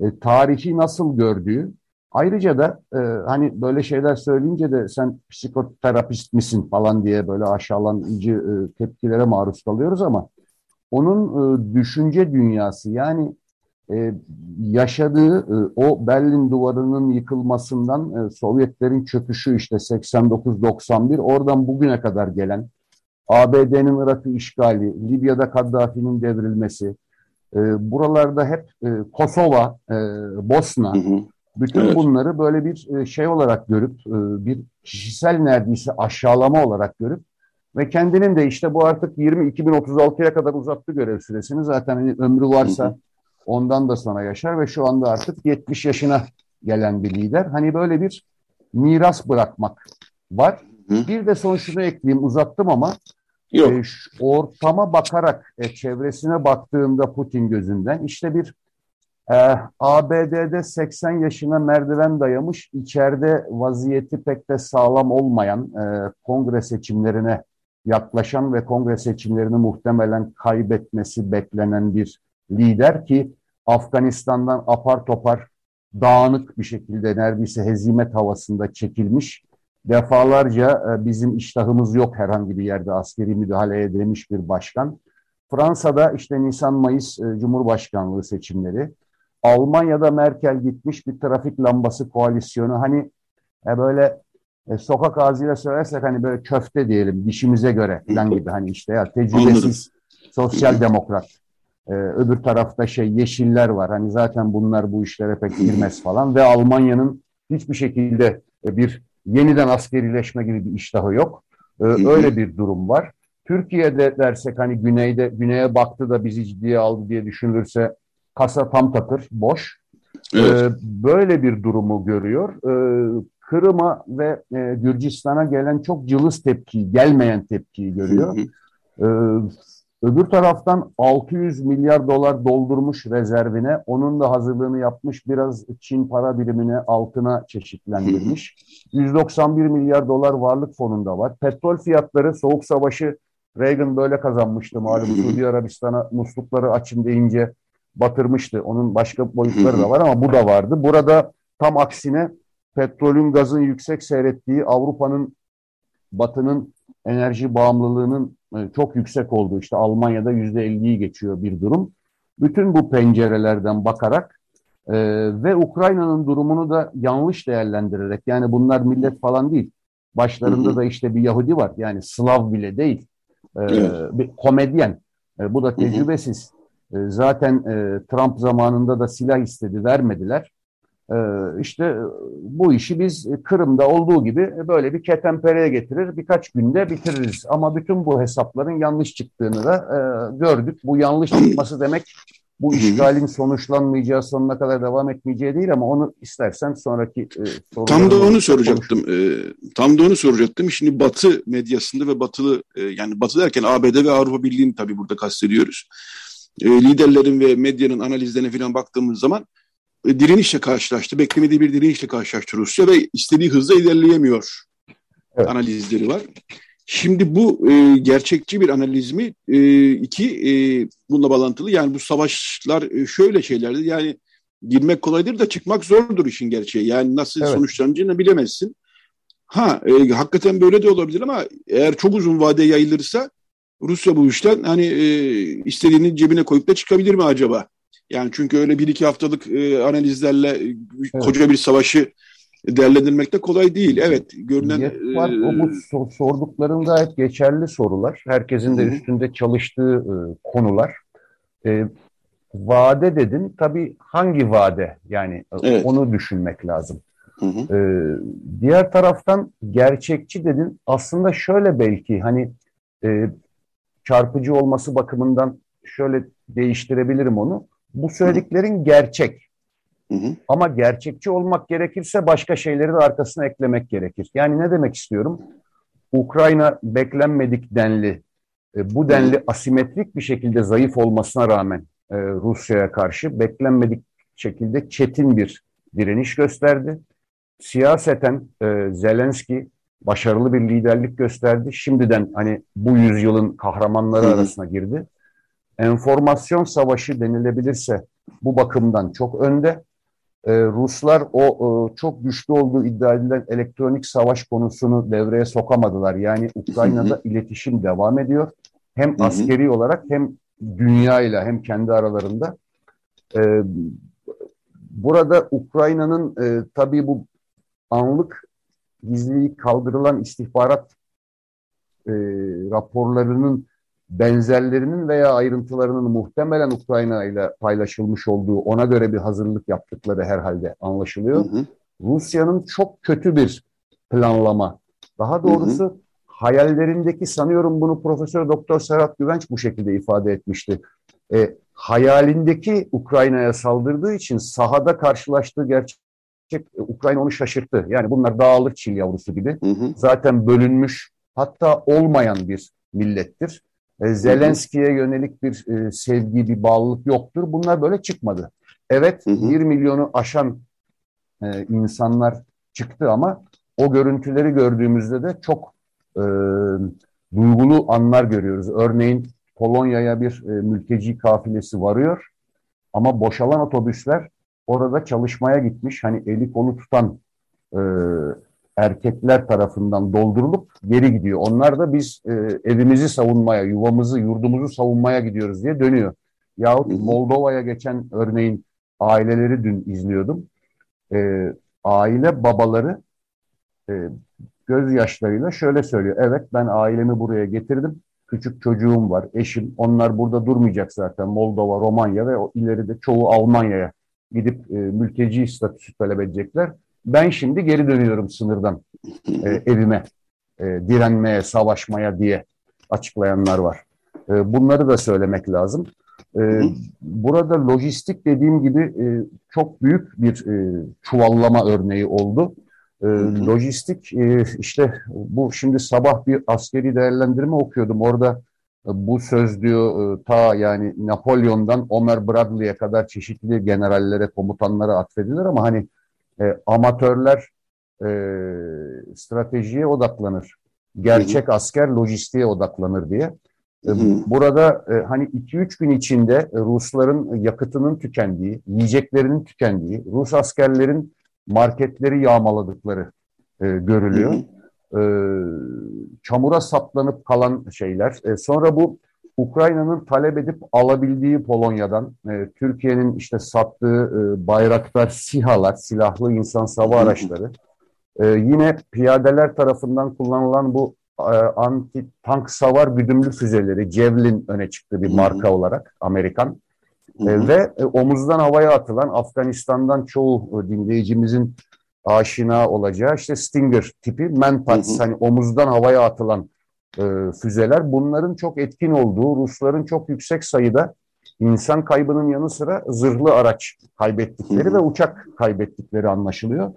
e, tarihi nasıl gördüğü, ayrıca da e, hani böyle şeyler söyleyince de sen psikoterapist misin falan diye böyle aşağılanıcı e, tepkilere maruz kalıyoruz ama onun e, düşünce dünyası yani e, yaşadığı e, o Berlin duvarının yıkılmasından e, Sovyetlerin çöküşü işte 89-91 oradan bugüne kadar gelen ABD'nin Irak'ı işgali, Libya'da Kaddafi'nin devrilmesi, e, buralarda hep e, Kosova, e, Bosna, hı hı. bütün evet. bunları böyle bir e, şey olarak görüp, e, bir kişisel neredeyse aşağılama olarak görüp ve kendinin de işte bu artık 20-2036'ya kadar uzattı görev süresini. Zaten hani ömrü varsa hı hı. ondan da sonra yaşar ve şu anda artık 70 yaşına gelen bir lider. Hani böyle bir miras bırakmak var. Hı. Bir de son şunu ekleyeyim uzattım ama Yok. E, ortama bakarak e, çevresine baktığında Putin gözünden işte bir e, ABD'de 80 yaşına merdiven dayamış içeride vaziyeti pek de sağlam olmayan e, kongre seçimlerine yaklaşan ve kongre seçimlerini muhtemelen kaybetmesi beklenen bir lider ki Afganistan'dan apar topar dağınık bir şekilde neredeyse hezimet havasında çekilmiş defalarca e, bizim iştahımız yok herhangi bir yerde askeri müdahale edilmiş bir başkan. Fransa'da işte Nisan-Mayıs e, Cumhurbaşkanlığı seçimleri. Almanya'da Merkel gitmiş bir trafik lambası koalisyonu. Hani e, böyle e, sokak ağzıyla söylersek hani böyle köfte diyelim dişimize göre falan gibi hani işte ya tecrübesiz sosyal demokrat. E, öbür tarafta şey yeşiller var. Hani zaten bunlar bu işlere pek girmez falan ve Almanya'nın hiçbir şekilde e, bir yeniden askerileşme gibi bir iştahı yok. Ee, öyle bir durum var. Türkiye'de dersek hani güneyde güneye baktı da bizi ciddiye aldı diye düşünülürse kasa tam takır, boş. Ee, evet. böyle bir durumu görüyor. Ee, Kırım'a ve e, Gürcistan'a gelen çok cılız tepki, gelmeyen tepkiyi görüyor. Öbür taraftan 600 milyar dolar doldurmuş rezervine, onun da hazırlığını yapmış, biraz Çin para birimine altına çeşitlendirmiş. *laughs* 191 milyar dolar varlık fonunda var. Petrol fiyatları Soğuk Savaşı Reagan böyle kazanmıştı malum. *laughs* Suudi Arabistan'a muslukları açın deyince batırmıştı. Onun başka boyutları da var ama bu da vardı. Burada tam aksine petrolün gazın yüksek seyrettiği Avrupa'nın Batı'nın enerji bağımlılığının çok yüksek olduğu işte Almanya'da yüzde 50'yi geçiyor bir durum. Bütün bu pencerelerden bakarak e, ve Ukrayna'nın durumunu da yanlış değerlendirerek yani bunlar millet falan değil. Başlarında da işte bir Yahudi var yani Slav bile değil. E, bir komedyen. E, bu da tecrübesiz. E, zaten e, Trump zamanında da silah istedi vermediler. Ee, işte bu işi biz Kırım'da olduğu gibi böyle bir ketempereye getirir, birkaç günde bitiririz. Ama bütün bu hesapların yanlış çıktığını da e, gördük. Bu yanlış çıkması demek bu işgalin sonuçlanmayacağı, sonuna kadar devam etmeyeceği değil ama onu istersen sonraki
e, Tam da onu soracaktım. E, tam da onu soracaktım. Şimdi Batı medyasında ve Batılı e, yani Batı derken ABD ve Avrupa Birliği'ni tabii burada kastediyoruz. E, liderlerin ve medyanın analizlerine falan baktığımız zaman e, direnişle karşılaştı. Beklemediği bir direnişle karşılaştı Rusya ve istediği hızla ilerleyemiyor evet. analizleri var. Şimdi bu e, gerçekçi bir analiz mi? E, iki, e, bununla bağlantılı. Yani bu savaşlar e, şöyle şeylerdi. Yani girmek kolaydır da çıkmak zordur işin gerçeği. Yani nasıl evet. sonuçlanacağını bilemezsin. Ha, e, hakikaten böyle de olabilir ama eğer çok uzun vade yayılırsa Rusya bu işten hani e, istediğini cebine koyup da çıkabilir mi acaba? Yani çünkü öyle bir iki haftalık e, analizlerle e, evet. koca bir savaşı değerlendirmek de kolay değil. Evet, görünen...
Var, e, o bu sorduklarında hep geçerli sorular. Herkesin de üstünde çalıştığı e, konular. E, vade dedin. Tabii hangi vade? Yani e, evet. onu düşünmek lazım. Hı hı. E, diğer taraftan gerçekçi dedin. Aslında şöyle belki hani e, çarpıcı olması bakımından şöyle değiştirebilirim onu. Bu söylediklerin gerçek. Hı hı. Ama gerçekçi olmak gerekirse başka şeyleri de arkasına eklemek gerekir. Yani ne demek istiyorum? Ukrayna beklenmedik denli, e, bu denli asimetrik bir şekilde zayıf olmasına rağmen e, Rusya'ya karşı beklenmedik şekilde çetin bir direniş gösterdi. Siyaseten e, Zelenski başarılı bir liderlik gösterdi. Şimdiden hani bu yüzyılın kahramanları Hı. arasına girdi. Enformasyon savaşı denilebilirse bu bakımdan çok önde. Ee, Ruslar o e, çok güçlü olduğu iddia edilen elektronik savaş konusunu devreye sokamadılar. Yani Ukrayna'da hı hı. iletişim devam ediyor. Hem hı hı. askeri olarak hem dünya ile hem kendi aralarında. Ee, burada Ukrayna'nın e, tabii bu anlık gizliliği kaldırılan istihbarat e, raporlarının benzerlerinin veya ayrıntılarının muhtemelen Ukrayna ile paylaşılmış olduğu ona göre bir hazırlık yaptıkları herhalde anlaşılıyor. Rusya'nın çok kötü bir planlama. Daha doğrusu hı hı. hayallerindeki sanıyorum bunu Profesör Doktor Serhat Güvenç bu şekilde ifade etmişti. E, hayalindeki Ukrayna'ya saldırdığı için sahada karşılaştığı gerçek Ukrayna onu şaşırttı. Yani bunlar dağılır çil yavrusu gibi. Hı hı. Zaten bölünmüş hatta olmayan bir millettir. E, Zelenski'ye yönelik bir e, sevgi, bir bağlılık yoktur. Bunlar böyle çıkmadı. Evet hı hı. 1 milyonu aşan e, insanlar çıktı ama o görüntüleri gördüğümüzde de çok e, duygulu anlar görüyoruz. Örneğin Polonya'ya bir e, mülteci kafilesi varıyor ama boşalan otobüsler orada çalışmaya gitmiş. Hani eli kolu tutan e, erkekler tarafından doldurulup geri gidiyor. Onlar da biz e, evimizi savunmaya, yuvamızı, yurdumuzu savunmaya gidiyoruz diye dönüyor. Yahut Moldova'ya geçen örneğin aileleri dün izliyordum. E, aile babaları e, gözyaşlarıyla şöyle söylüyor. Evet ben ailemi buraya getirdim. Küçük çocuğum var, eşim. Onlar burada durmayacak zaten. Moldova, Romanya ve o ileride çoğu Almanya'ya gidip e, mülteci statüsü talep edecekler. Ben şimdi geri dönüyorum sınırdan *laughs* e, evime e, direnmeye, savaşmaya diye açıklayanlar var. E, bunları da söylemek lazım. E, burada lojistik dediğim gibi e, çok büyük bir e, çuvallama örneği oldu. E, lojistik e, işte bu şimdi sabah bir askeri değerlendirme okuyordum. Orada e, bu söz diyor e, ta yani Napolyon'dan Omer Bradley'e kadar çeşitli generallere, komutanlara atfedilir ama hani e, amatörler e, stratejiye odaklanır. Gerçek hı hı. asker lojistiğe odaklanır diye. E. Burada e, hani 2-3 gün içinde Rusların yakıtının tükendiği, yiyeceklerinin tükendiği, Rus askerlerin marketleri yağmaladıkları e, görülüyor. Hı hı. E, çamura saplanıp kalan şeyler. E, sonra bu Ukrayna'nın talep edip alabildiği Polonya'dan, e, Türkiye'nin işte sattığı e, bayraktar SİHA'lar, silahlı insan sava araçları, e, yine piyadeler tarafından kullanılan bu e, anti tank savar güdümlü füzeleri, Javelin öne çıktı bir marka olarak Amerikan. E, ve e, omuzdan havaya atılan Afganistan'dan çoğu e, dinleyicimizin aşina olacağı işte Stinger tipi Manpads, hani omuzdan havaya atılan e, füzeler bunların çok etkin olduğu, Rusların çok yüksek sayıda insan kaybının yanı sıra zırhlı araç kaybettikleri ve uçak kaybettikleri anlaşılıyor.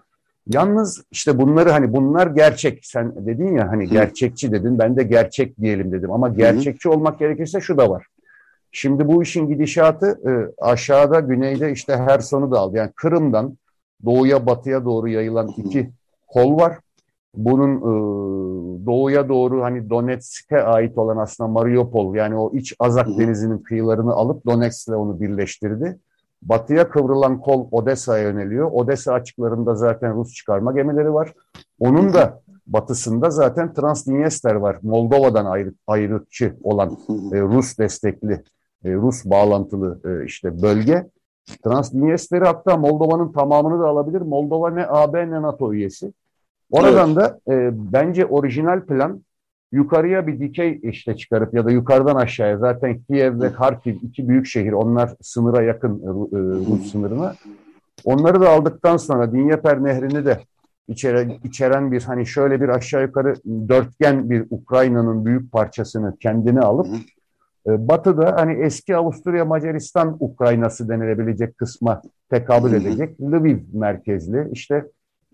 Yalnız işte bunları hani bunlar gerçek. Sen dedin ya hani gerçekçi dedin. Ben de gerçek diyelim dedim. Ama gerçekçi olmak gerekirse şu da var. Şimdi bu işin gidişatı e, aşağıda güneyde işte her sonu da aldı. Yani Kırım'dan doğuya batıya doğru yayılan iki kol var. Bunun e, doğuya doğru hani Donetsk'e ait olan aslında Mariupol yani o iç Azak denizinin kıyılarını alıp Donetsk'le onu birleştirdi. Batıya kıvrılan kol Odessa'ya yöneliyor. Odessa açıklarında zaten Rus çıkarma gemileri var. Onun da batısında zaten Transdniester var. Moldova'dan ayrı, ayrıtçı olan e, Rus destekli, e, Rus bağlantılı e, işte bölge. Transdniester'i hatta Moldova'nın tamamını da alabilir. Moldova ne AB ne NATO üyesi. Oradan evet. da e, bence orijinal plan yukarıya bir dikey işte çıkarıp ya da yukarıdan aşağıya zaten Kiev ve Kharkiv iki büyük şehir onlar sınıra yakın e, e Rus sınırına. Onları da aldıktan sonra Dinyeper Nehri'ni de içeren, içeren bir hani şöyle bir aşağı yukarı dörtgen bir Ukrayna'nın büyük parçasını kendine alıp e, Batı'da hani eski Avusturya Macaristan Ukraynası denilebilecek kısma tekabül edecek Lviv merkezli işte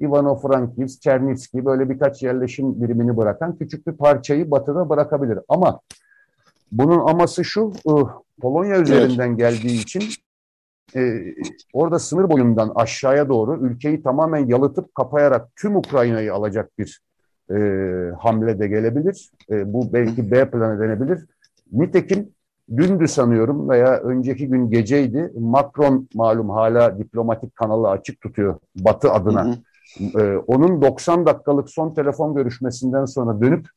Ivano-Frankivsk, Çernivski böyle birkaç yerleşim birimini bırakan küçük bir parçayı batıda bırakabilir. Ama bunun aması şu, Polonya üzerinden evet. geldiği için e, orada sınır boyundan aşağıya doğru ülkeyi tamamen yalıtıp kapayarak tüm Ukrayna'yı alacak bir e, hamle de gelebilir. E, bu belki B planı denebilir. Nitekim dündü sanıyorum veya önceki gün geceydi. Macron malum hala diplomatik kanalı açık tutuyor Batı adına. Hı hı. Ee, onun 90 dakikalık son telefon görüşmesinden sonra dönüp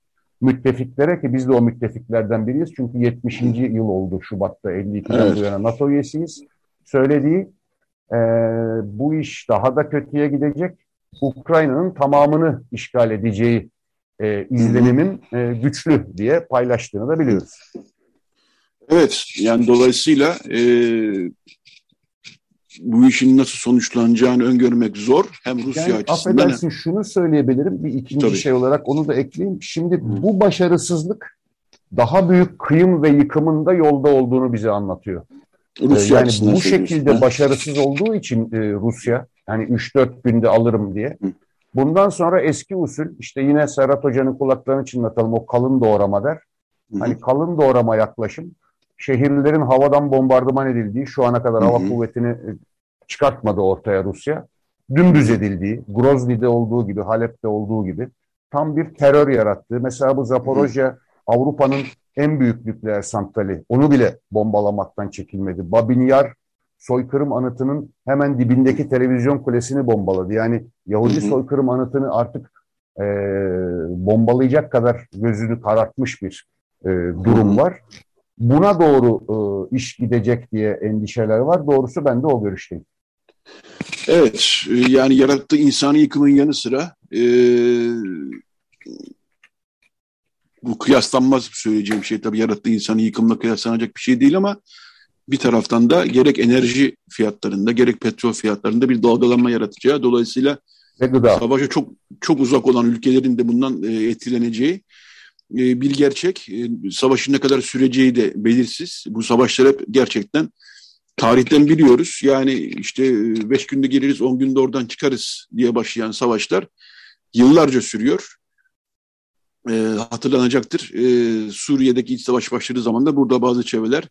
müttefiklere ki biz de o müttefiklerden biriyiz. Çünkü 70. yıl oldu Şubat'ta 52'den evet. bu yana NATO üyesiyiz. Söylediği e, bu iş daha da kötüye gidecek. Ukrayna'nın tamamını işgal edeceği e, izlenimin e, güçlü diye paylaştığını da biliyoruz.
Evet, yani dolayısıyla e, bu işin nasıl sonuçlanacağını öngörmek zor. Hem Rusya yani, açısından...
Affedersin şunu söyleyebilirim bir ikinci Tabii. şey olarak onu da ekleyeyim. Şimdi Hı. bu başarısızlık daha büyük kıyım ve yıkımında yolda olduğunu bize anlatıyor. Rusya yani bu şekilde ha? başarısız olduğu için e, Rusya hani 3-4 günde alırım diye. Hı. Bundan sonra eski usul işte yine Serhat Hoca'nın kulaklarını çınlatalım o kalın doğrama der. Hı. Hani kalın doğrama yaklaşım şehirlerin havadan bombardıman edildiği, şu ana kadar hava kuvvetini e, çıkartmadı ortaya Rusya. Dümdüz edildiği, Grozny'de olduğu gibi, Halep'te olduğu gibi tam bir terör yarattığı. Mesela bu Zaporojye Avrupa'nın en büyük nükleer santrali. Onu bile bombalamaktan çekilmedi. Babinyar soykırım anıtının hemen dibindeki televizyon kulesini bombaladı. Yani Yahudi soykırım anıtını artık e, bombalayacak kadar gözünü karartmış bir e, durum var buna doğru e, iş gidecek diye endişeler var. Doğrusu ben de o görüşteyim.
Evet, e, yani yarattığı insani yıkımın yanı sıra e, bu kıyaslanmaz söyleyeceğim şey tabii yarattığı insanı yıkımla kıyaslanacak bir şey değil ama bir taraftan da gerek enerji fiyatlarında gerek petrol fiyatlarında bir dalgalanma yaratacağı dolayısıyla savaşa çok çok uzak olan ülkelerin de bundan e, etkileneceği e, bir gerçek. E, savaşın ne kadar süreceği de belirsiz. Bu savaşlar hep gerçekten tarihten biliyoruz. Yani işte e, beş günde geliriz, on günde oradan çıkarız diye başlayan savaşlar yıllarca sürüyor. E, hatırlanacaktır. E, Suriye'deki iç savaş başladığı zaman da burada bazı çevreler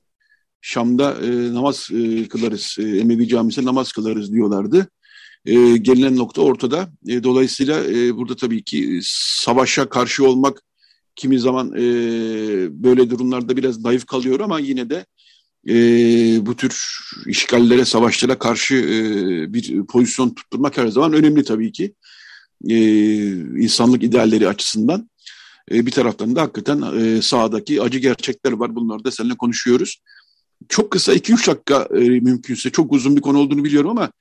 Şam'da namaz kılarız, e, Emevi Camisi'nde namaz kılarız diyorlardı. E, gelinen nokta ortada. E, dolayısıyla e, burada tabii ki savaşa karşı olmak kimi zaman e, böyle durumlarda biraz zayıf kalıyor ama yine de e, bu tür işgallere, savaşlara karşı e, bir pozisyon tutturmak her zaman önemli tabii ki. E, insanlık idealleri açısından. E, bir taraftan da hakikaten e, sahadaki acı gerçekler var. Bunları da seninle konuşuyoruz. Çok kısa 2-3 dakika e, mümkünse çok uzun bir konu olduğunu biliyorum ama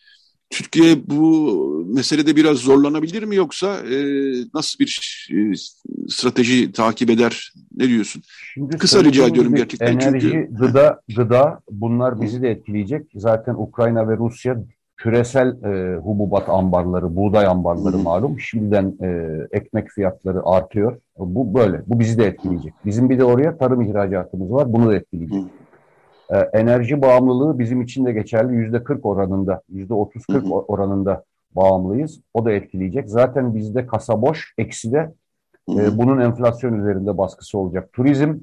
Türkiye bu meselede biraz zorlanabilir mi yoksa e, nasıl bir e, strateji takip eder? Ne diyorsun? Şimdi Kısa rica ediyorum gerçekten.
Enerji, çünkü... gıda, gıda bunlar bizi de etkileyecek. Zaten Ukrayna ve Rusya küresel e, hububat ambarları, buğday ambarları Hı. malum. Şimdiden e, ekmek fiyatları artıyor. Bu böyle. Bu bizi de etkileyecek. Bizim bir de oraya tarım ihracatımız var. Bunu da etkileyecek. Hı. E, enerji bağımlılığı bizim için de geçerli. Yüzde 40 oranında, yüzde 30-40 oranında bağımlıyız. O da etkileyecek. Zaten bizde kasa boş, eksi de e, bunun enflasyon üzerinde baskısı olacak. Turizm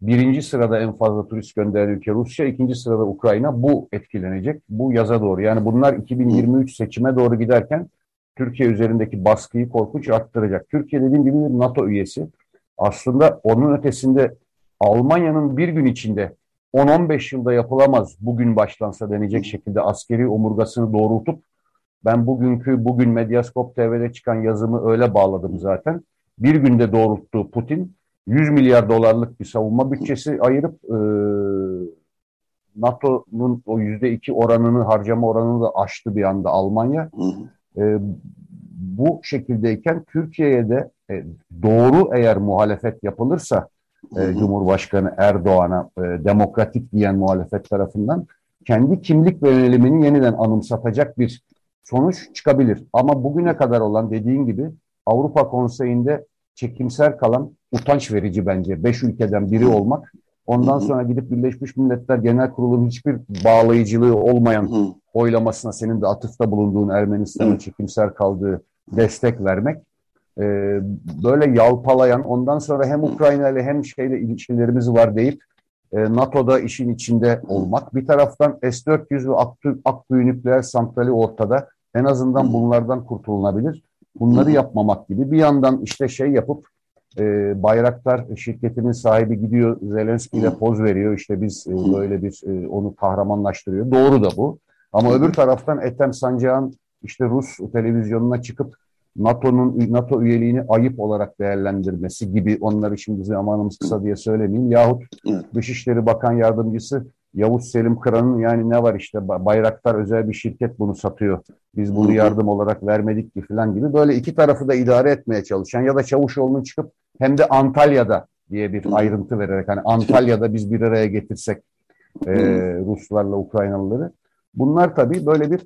birinci sırada en fazla turist gönderen ülke Rusya, ikinci sırada Ukrayna. Bu etkilenecek. Bu yaza doğru. Yani bunlar 2023 seçime doğru giderken Türkiye üzerindeki baskıyı korkunç arttıracak. Türkiye dediğim gibi NATO üyesi. Aslında onun ötesinde Almanya'nın bir gün içinde 10-15 yılda yapılamaz bugün başlansa denecek şekilde askeri omurgasını doğrultup ben bugünkü bugün Medyaskop TV'de çıkan yazımı öyle bağladım zaten. Bir günde doğrulttuğu Putin 100 milyar dolarlık bir savunma bütçesi ayırıp e, NATO'nun o yüzde iki oranını harcama oranını da aştı bir anda Almanya. E, bu şekildeyken Türkiye'ye de e, doğru eğer muhalefet yapılırsa e, Cumhurbaşkanı Erdoğan'a e, demokratik diyen muhalefet tarafından kendi kimlik ve yönelimini yeniden anımsatacak bir sonuç çıkabilir. Ama bugüne kadar olan dediğin gibi Avrupa Konseyi'nde çekimser kalan utanç verici bence. Beş ülkeden biri olmak. Ondan sonra gidip Birleşmiş Milletler Genel Kurulu'nun hiçbir bağlayıcılığı olmayan oylamasına senin de atıfta bulunduğun Ermenistan'ın çekimser kaldığı destek vermek. E, böyle yalpalayan ondan sonra hem Ukrayna ile hem şeyle ilişkilerimiz var deyip e, NATO'da işin içinde olmak. Bir taraftan S-400 ve Akbü, Akbü nükleer santrali ortada. En azından bunlardan kurtulunabilir. Bunları yapmamak gibi. Bir yandan işte şey yapıp e, Bayraktar şirketinin sahibi gidiyor Zelenski ile poz veriyor. İşte biz e, böyle bir e, onu kahramanlaştırıyor. Doğru da bu. Ama öbür taraftan Ethem Sancak'ın işte Rus televizyonuna çıkıp NATO'nun NATO üyeliğini ayıp olarak değerlendirmesi gibi onları şimdi zamanımız kısa diye söylemeyeyim. Yahut Dışişleri Bakan Yardımcısı Yavuz Selim Kıran'ın yani ne var işte Bayraktar özel bir şirket bunu satıyor. Biz bunu yardım olarak vermedik ki falan gibi böyle iki tarafı da idare etmeye çalışan ya da Çavuşoğlu'nun çıkıp hem de Antalya'da diye bir ayrıntı vererek hani Antalya'da biz bir araya getirsek e, Ruslarla Ukraynalıları. Bunlar tabii böyle bir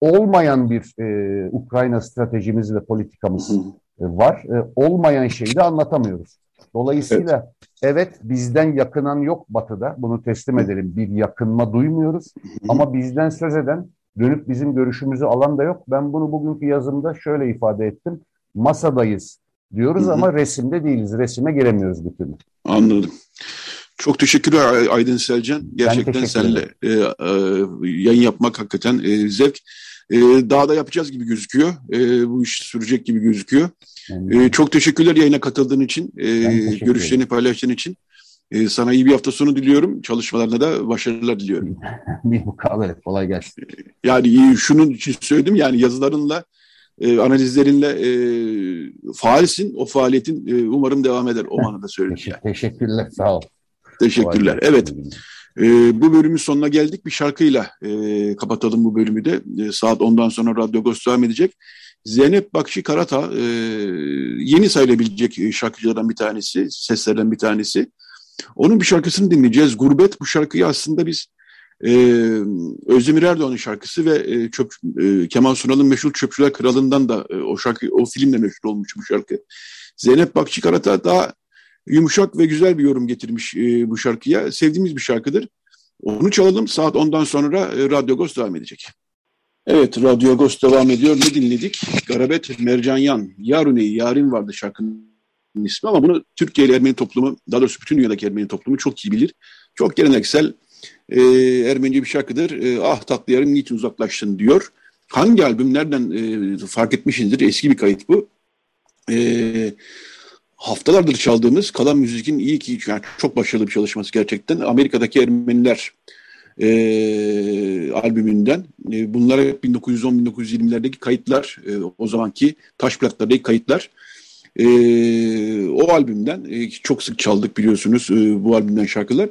olmayan bir e, Ukrayna stratejimiz ve politikamız e, var. E, olmayan şeyi de anlatamıyoruz. Dolayısıyla evet. evet bizden yakınan yok batıda. Bunu teslim edelim. Bir yakınma duymuyoruz. Ama bizden söz eden dönüp bizim görüşümüzü alan da yok. Ben bunu bugünkü yazımda şöyle ifade ettim. Masadayız diyoruz ama resimde değiliz. Resime giremiyoruz bir türlü.
Anladım. Çok teşekkürler Aydın Selcan. Gerçekten seninle e, e, yayın yapmak hakikaten e, zevk. E, daha da yapacağız gibi gözüküyor. E, bu iş sürecek gibi gözüküyor. E, çok teşekkürler yayına katıldığın için, e, görüşlerini paylaştığın için. E, sana iyi bir hafta sonu diliyorum. Çalışmalarına da başarılar diliyorum. *laughs*
bir mukabele. Kolay gelsin.
Yani şunun için söyledim yani yazılarınla e, analizlerinle e, faalsin. O faaliyetin e, umarım devam eder. O manada söyledim.
Teşekkürler. Sağ ol.
Teşekkürler. Evet. E, bu bölümün sonuna geldik. Bir şarkıyla e, kapatalım bu bölümü de. E, saat 10'dan sonra Radyo Agos devam edecek. Zeynep Bakşi Karata e, yeni sayılabilecek şarkıcılardan bir tanesi, seslerden bir tanesi. Onun bir şarkısını dinleyeceğiz. Gurbet bu şarkıyı aslında biz e, Özdemir Erdoğan'ın şarkısı ve e, çöp, e, Kemal Sunal'ın meşhur Çöpçüler Kralı'ndan da e, o şarkı, o filmle meşhur olmuş bu şarkı. Zeynep Bakçı Karata daha yumuşak ve güzel bir yorum getirmiş e, bu şarkıya. Sevdiğimiz bir şarkıdır. Onu çalalım. Saat 10'dan sonra e, Radyo Ghost devam edecek. Evet, Radyo Ghost devam ediyor. Ne dinledik? Garabet Mercanyan, Yarune'yi, Yarin vardı şarkının ismi ama bunu Türkiye Ermeni toplumu, daha doğrusu bütün dünyadaki Ermeni toplumu çok iyi bilir. Çok geleneksel e, Ermenice bir şarkıdır. E, ah tatlı yarım niçin uzaklaştın diyor. Hangi albüm nereden e, fark etmişsinizdir? Eski bir kayıt bu. E, haftalardır çaldığımız Kalan Müzik'in iyi ki yani çok başarılı bir çalışması gerçekten. Amerika'daki Ermeniler e, albümünden. E, bunlar 1910-1920'lerdeki kayıtlar, e, o zamanki taş plaklardaki kayıtlar. E, o albümden e, çok sık çaldık biliyorsunuz e, bu albümden şarkılar.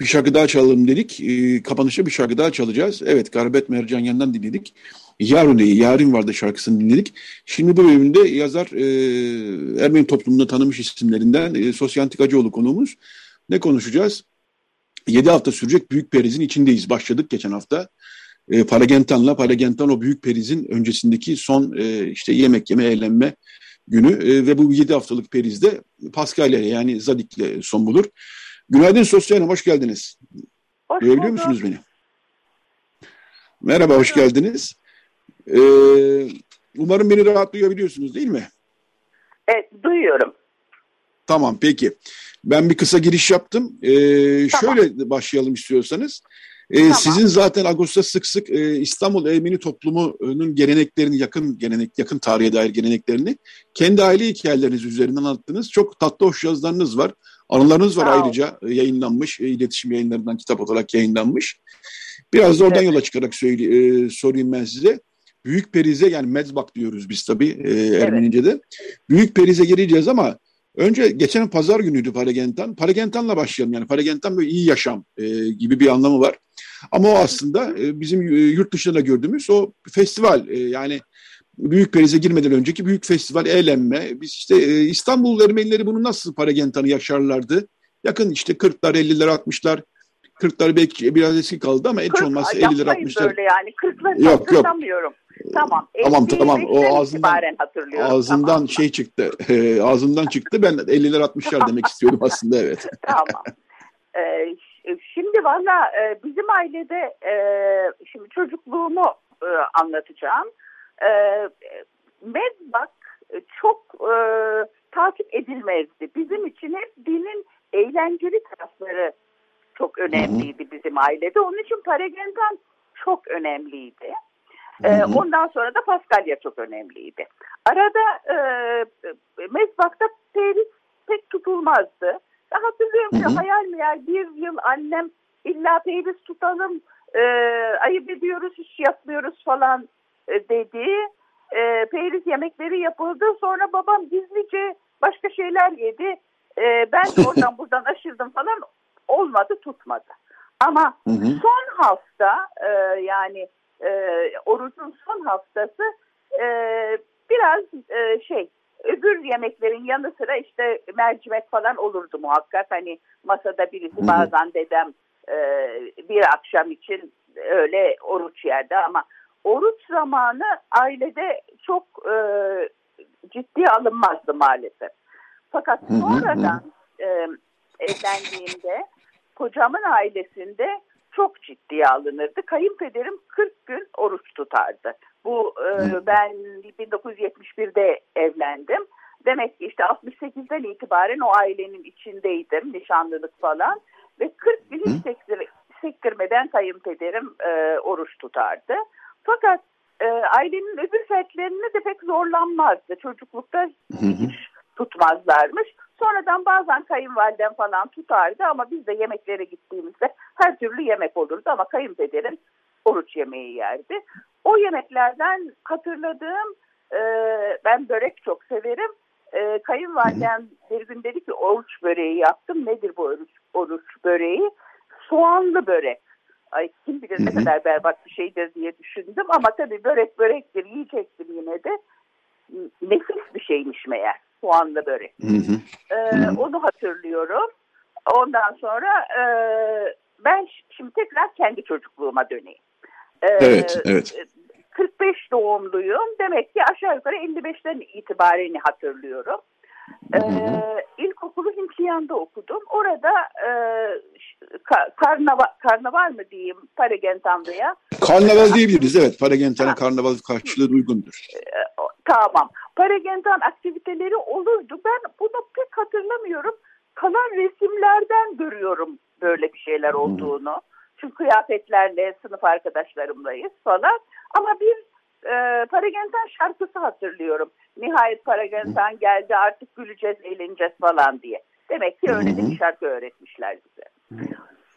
Bir şarkı daha çalalım dedik. E, kapanışta bir şarkı daha çalacağız. Evet, Garbet Mercanyan'dan dinledik. Yarune'yi, Yarin vardı şarkısını dinledik. Şimdi bu bölümde yazar e, Ermeni toplumunda tanımış isimlerinden e, Sosyantik Acıoğlu konuğumuz. Ne konuşacağız? 7 hafta sürecek Büyük Periz'in içindeyiz. Başladık geçen hafta. E, Paragentan'la Paragentan o Büyük Periz'in öncesindeki son e, işte yemek yeme, eğlenme günü e, ve bu 7 haftalık Periz'de Paskalya yani Zadik'le son bulur. Günaydın Sosyal hoş geldiniz. Hoş Görebiliyor musunuz beni? Merhaba, hoş geldiniz. Ee, umarım beni rahat duyabiliyorsunuz değil mi?
Evet, duyuyorum.
Tamam, peki. Ben bir kısa giriş yaptım. Ee, tamam. Şöyle başlayalım istiyorsanız. Ee, tamam. Sizin zaten Ağustos'ta sık sık e, İstanbul Ermeni toplumunun geleneklerini, yakın gelenek, yakın tarihe dair geleneklerini kendi aile hikayeleriniz üzerinden anlattınız. Çok tatlı hoş yazılarınız var. Anılarınız var Sağ ayrıca e, yayınlanmış, e, iletişim yayınlarından kitap olarak yayınlanmış. Biraz da oradan evet. yola çıkarak söyle, e, sorayım ben size. Büyük Periz'e yani Medzbak diyoruz biz tabii e, Ermenice'de. Evet. Büyük Periz'e gireceğiz ama önce geçen pazar günüydü Paragentan. Paragentan'la başlayalım yani Paragentan böyle iyi yaşam e, gibi bir anlamı var. Ama o aslında e, bizim e, yurt dışında gördüğümüz o festival e, yani Büyük Periz'e girmeden önceki büyük festival, eğlenme. Biz işte e, İstanbul Ermenileri bunu nasıl Paragentan'ı yaşarlardı? Yakın işte 40'lar, 50'ler, 60'lar 40'lar belki biraz eski kaldı ama çok olmazsa 50'ler 60'lar.
böyle yani 40'ları yok. Yok. Tamam.
Tamam tamam. O ağzından ağzından tamam. şey çıktı. *laughs* E, ağzından çıktı. Ben 50'ler 60'lar demek *laughs* istiyordum aslında evet. *laughs*
tamam. Ee, şimdi valla e, bizim ailede e, şimdi çocukluğumu e, anlatacağım. E, mezbak çok e, takip edilmezdi. Bizim için hep dinin eğlenceli tarafları çok önemliydi bizim ailede. Onun için Paragendan çok önemliydi. E, ondan sonra da Paskalya çok önemliydi. Arada e, mezbakta Peris pek tutulmazdı. Ben hatırlıyorum ki hayal meyal bir yıl annem illa Peris tutalım e, ayıp ediyoruz hiç yapmıyoruz falan e, dedi. E, Peris yemekleri yapıldı. Sonra babam gizlice başka şeyler yedi. E, ben de oradan *laughs* buradan aşırdım falan olmadı tutmadı. Ama
Hı hı.
son hafta e, yani e, orucun son haftası e, biraz e, şey öbür yemeklerin yanı sıra işte mercimek falan olurdu muhakkak. Hani masada birisi bazen dedem e, bir akşam için öyle oruç yerdi ama oruç zamanı ailede çok e, ciddi alınmazdı maalesef. Fakat sonradan e, evlendiğimde kocamın ailesinde çok ciddiye alınırdı. Kayınpederim 40 gün oruç tutardı. Bu e, ben 1971'de evlendim. Demek ki işte 68'den itibaren o ailenin içindeydim. Nişanlılık falan. Ve 40 gün hiç sektir, sektirmeden kayınpederim e, oruç tutardı. Fakat e, ailenin öbür fertlerine de pek zorlanmazdı. Çocuklukta hiç tutmazlarmış. Sonradan bazen kayınvalidem falan tutardı ama biz de yemeklere gittiğimizde her türlü yemek olurdu ama kayınpederim oruç yemeği yerdi. O yemeklerden hatırladığım e, ben börek çok severim. E, kayınvalidem bir gün dedi ki oruç böreği yaptım. Nedir bu oruç, oruç böreği? Soğanlı börek. Ay kim bilir ne kadar berbat bir şeydir diye düşündüm ama tabii börek börektir yiyecektim yine de. Nefis bir şeymiş meğer soğanlı börek.
Hı hı.
Ee, onu hatırlıyorum. Ondan sonra e, ben şimdi tekrar kendi çocukluğuma döneyim. Ee,
Evet, evet.
45 doğumluyum. Demek ki aşağı yukarı 55'ten itibaren hatırlıyorum. Ee, ilkokulu Hintliyan'da okudum. Orada e, ka- karnaval, karnaval mı diyeyim Paragentan'da
Karnaval diyebiliriz evet. Paragentana karnaval karşılığı uygundur.
E, o- Tamam. Paragentan aktiviteleri olurdu. Ben bunu pek hatırlamıyorum. Kalan resimlerden görüyorum böyle bir şeyler olduğunu. Çünkü kıyafetlerle sınıf arkadaşlarımlayız falan. Ama bir e, Paragentan şarkısı hatırlıyorum. Nihayet Paragentan geldi artık güleceğiz, eğleneceğiz falan diye. Demek ki öyle bir şarkı öğretmişler bize.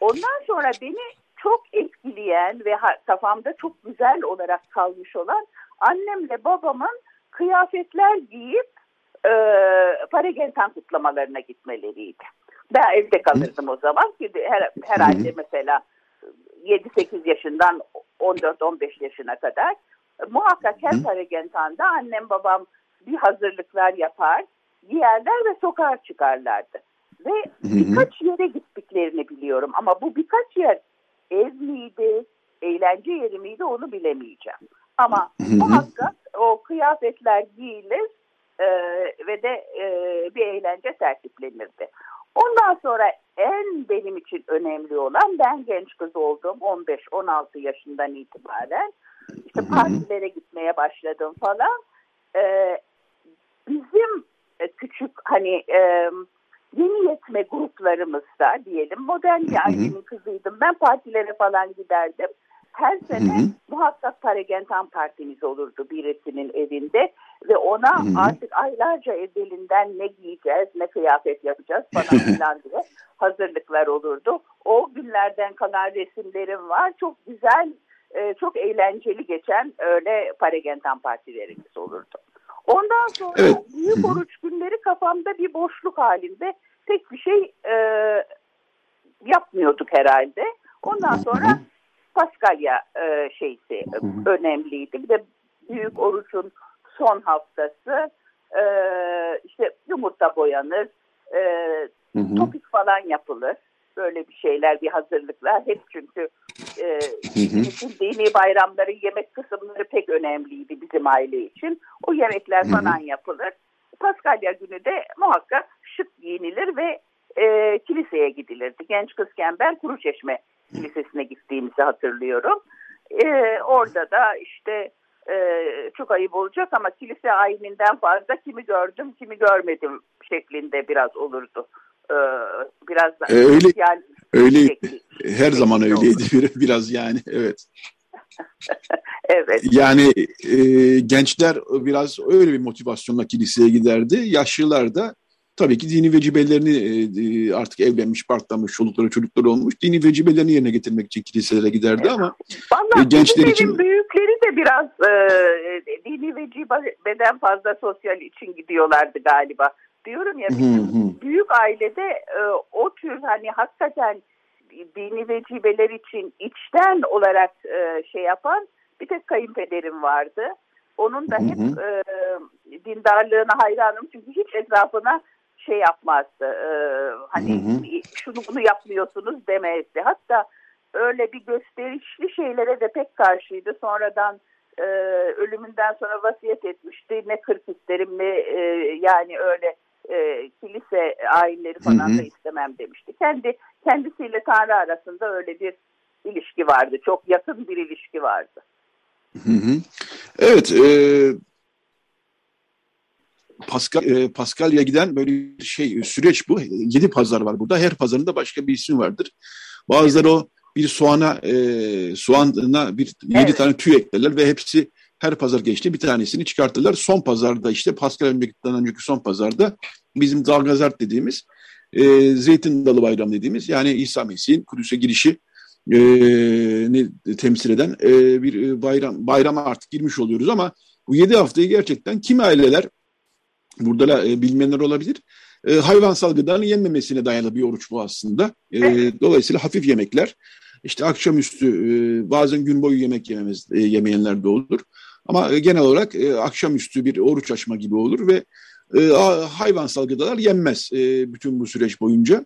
Ondan sonra beni çok etkileyen ve kafamda çok güzel olarak kalmış olan annemle babamın kıyafetler giyip e, Paragentan kutlamalarına gitmeleriydi. Ben evde kalırdım o zaman. Şimdi her, herhalde mesela 7-8 yaşından 14-15 yaşına kadar muhakkak her Paragentan'da annem babam bir hazırlıklar yapar, giyerler ve sokağa çıkarlardı. Ve birkaç yere gittiklerini biliyorum ama bu birkaç yer ev miydi, eğlence yeri miydi onu bilemeyeceğim. Ama muhakkak o kıyafetler giyilir e, ve de e, bir eğlence tertiplenirdi. Ondan sonra en benim için önemli olan ben genç kız oldum 15-16 yaşından itibaren. İşte partilere gitmeye başladım falan. E, bizim e, küçük hani e, yeni yetme gruplarımızda diyelim modern bir ailenin kızıydım. Ben partilere falan giderdim. Her sene muhakkak Paragentan partimiz olurdu birisinin evinde ve ona artık aylarca evvelinden ne giyeceğiz, ne kıyafet yapacağız falan *laughs* filan diye hazırlıklar olurdu. O günlerden kalan resimlerim var. Çok güzel, e, çok eğlenceli geçen öyle Paragentan partilerimiz olurdu. Ondan sonra
Evet.
büyük oruç günleri kafamda bir boşluk halinde pek bir şey e, yapmıyorduk herhalde. Ondan sonra Paskalya e, şeysi e, önemliydi. Bir de büyük oruçun son haftası e, işte yumurta boyanır, e, topik falan yapılır. Böyle bir şeyler, bir hazırlıklar. Hep çünkü e, bütün dini bayramların yemek kısımları pek önemliydi bizim aile için. O yemekler falan yapılır. Paskalya günü de muhakkak şık giyinilir ve e, kiliseye gidilirdi. Genç kızken ben Kuruçeşme Kilisesi'ne gittiğimizi hatırlıyorum. E, orada da işte e, çok ayıp olacak ama kilise ayininden fazla kimi gördüm kimi görmedim şeklinde biraz olurdu. E, biraz da
e, öyle, öyle her zaman öyleydi olur. *laughs* biraz yani evet. *laughs*
evet.
Yani e, gençler biraz öyle bir motivasyonla kiliseye giderdi. Yaşlılar da tabii ki dini vecibelerini e, artık evlenmiş, partlamış, çolukları çocukları olmuş. Dini vecibelerini yerine getirmek için kiliselere giderdi ama
Vallahi e, gençler için... büyükleri de biraz e, dini vecibeden fazla sosyal için gidiyorlardı galiba. Diyorum ya bizim büyük ailede e, o tür hani hakikaten dini vecibeler için içten olarak e, şey yapan bir tek kayınpederim vardı. Onun da hep e, dindarlığına hayranım çünkü hiç etrafına şey yapmazdı. E, hani hı hı. şunu bunu yapmıyorsunuz demezdi. Hatta öyle bir gösterişli şeylere de pek karşıydı. Sonradan e, ölümünden sonra vasiyet etmişti. Ne kırk isterim ne e, yani öyle e, kilise ayinleri falan hı hı. da istemem demişti. Kendi kendisiyle Tanrı arasında öyle bir ilişki vardı. Çok yakın bir ilişki vardı.
Hı hı. Evet, e, Pascal, e, Paskalya'ya giden böyle şey süreç bu. Yedi pazar var burada. Her pazarında başka bir isim vardır. Bazıları o bir soğana e, soğanına bir yedi evet. tane tüy eklerler ve hepsi her pazar geçti bir tanesini çıkartırlar. Son pazarda işte Pascal Memleket'ten önceki son pazarda bizim Dalgazart dediğimiz e, Zeytin Dalı Bayram dediğimiz yani İsa Mesih'in Kudüs'e girişi e, ne temsil eden e, bir bayram bayrama artık girmiş oluyoruz ama bu yedi haftayı gerçekten kimi aileler burada da e, bilmeyenler olabilir. E, hayvansal gıdanın yenmemesine dayalı bir oruç bu aslında. E, dolayısıyla hafif yemekler, işte akşamüstü e, bazen gün boyu yemek yememiz, e, yemeyenler de olur. Ama e, genel olarak e, akşamüstü bir oruç açma gibi olur ve e, hayvansal gıdalar yenmez e, bütün bu süreç boyunca.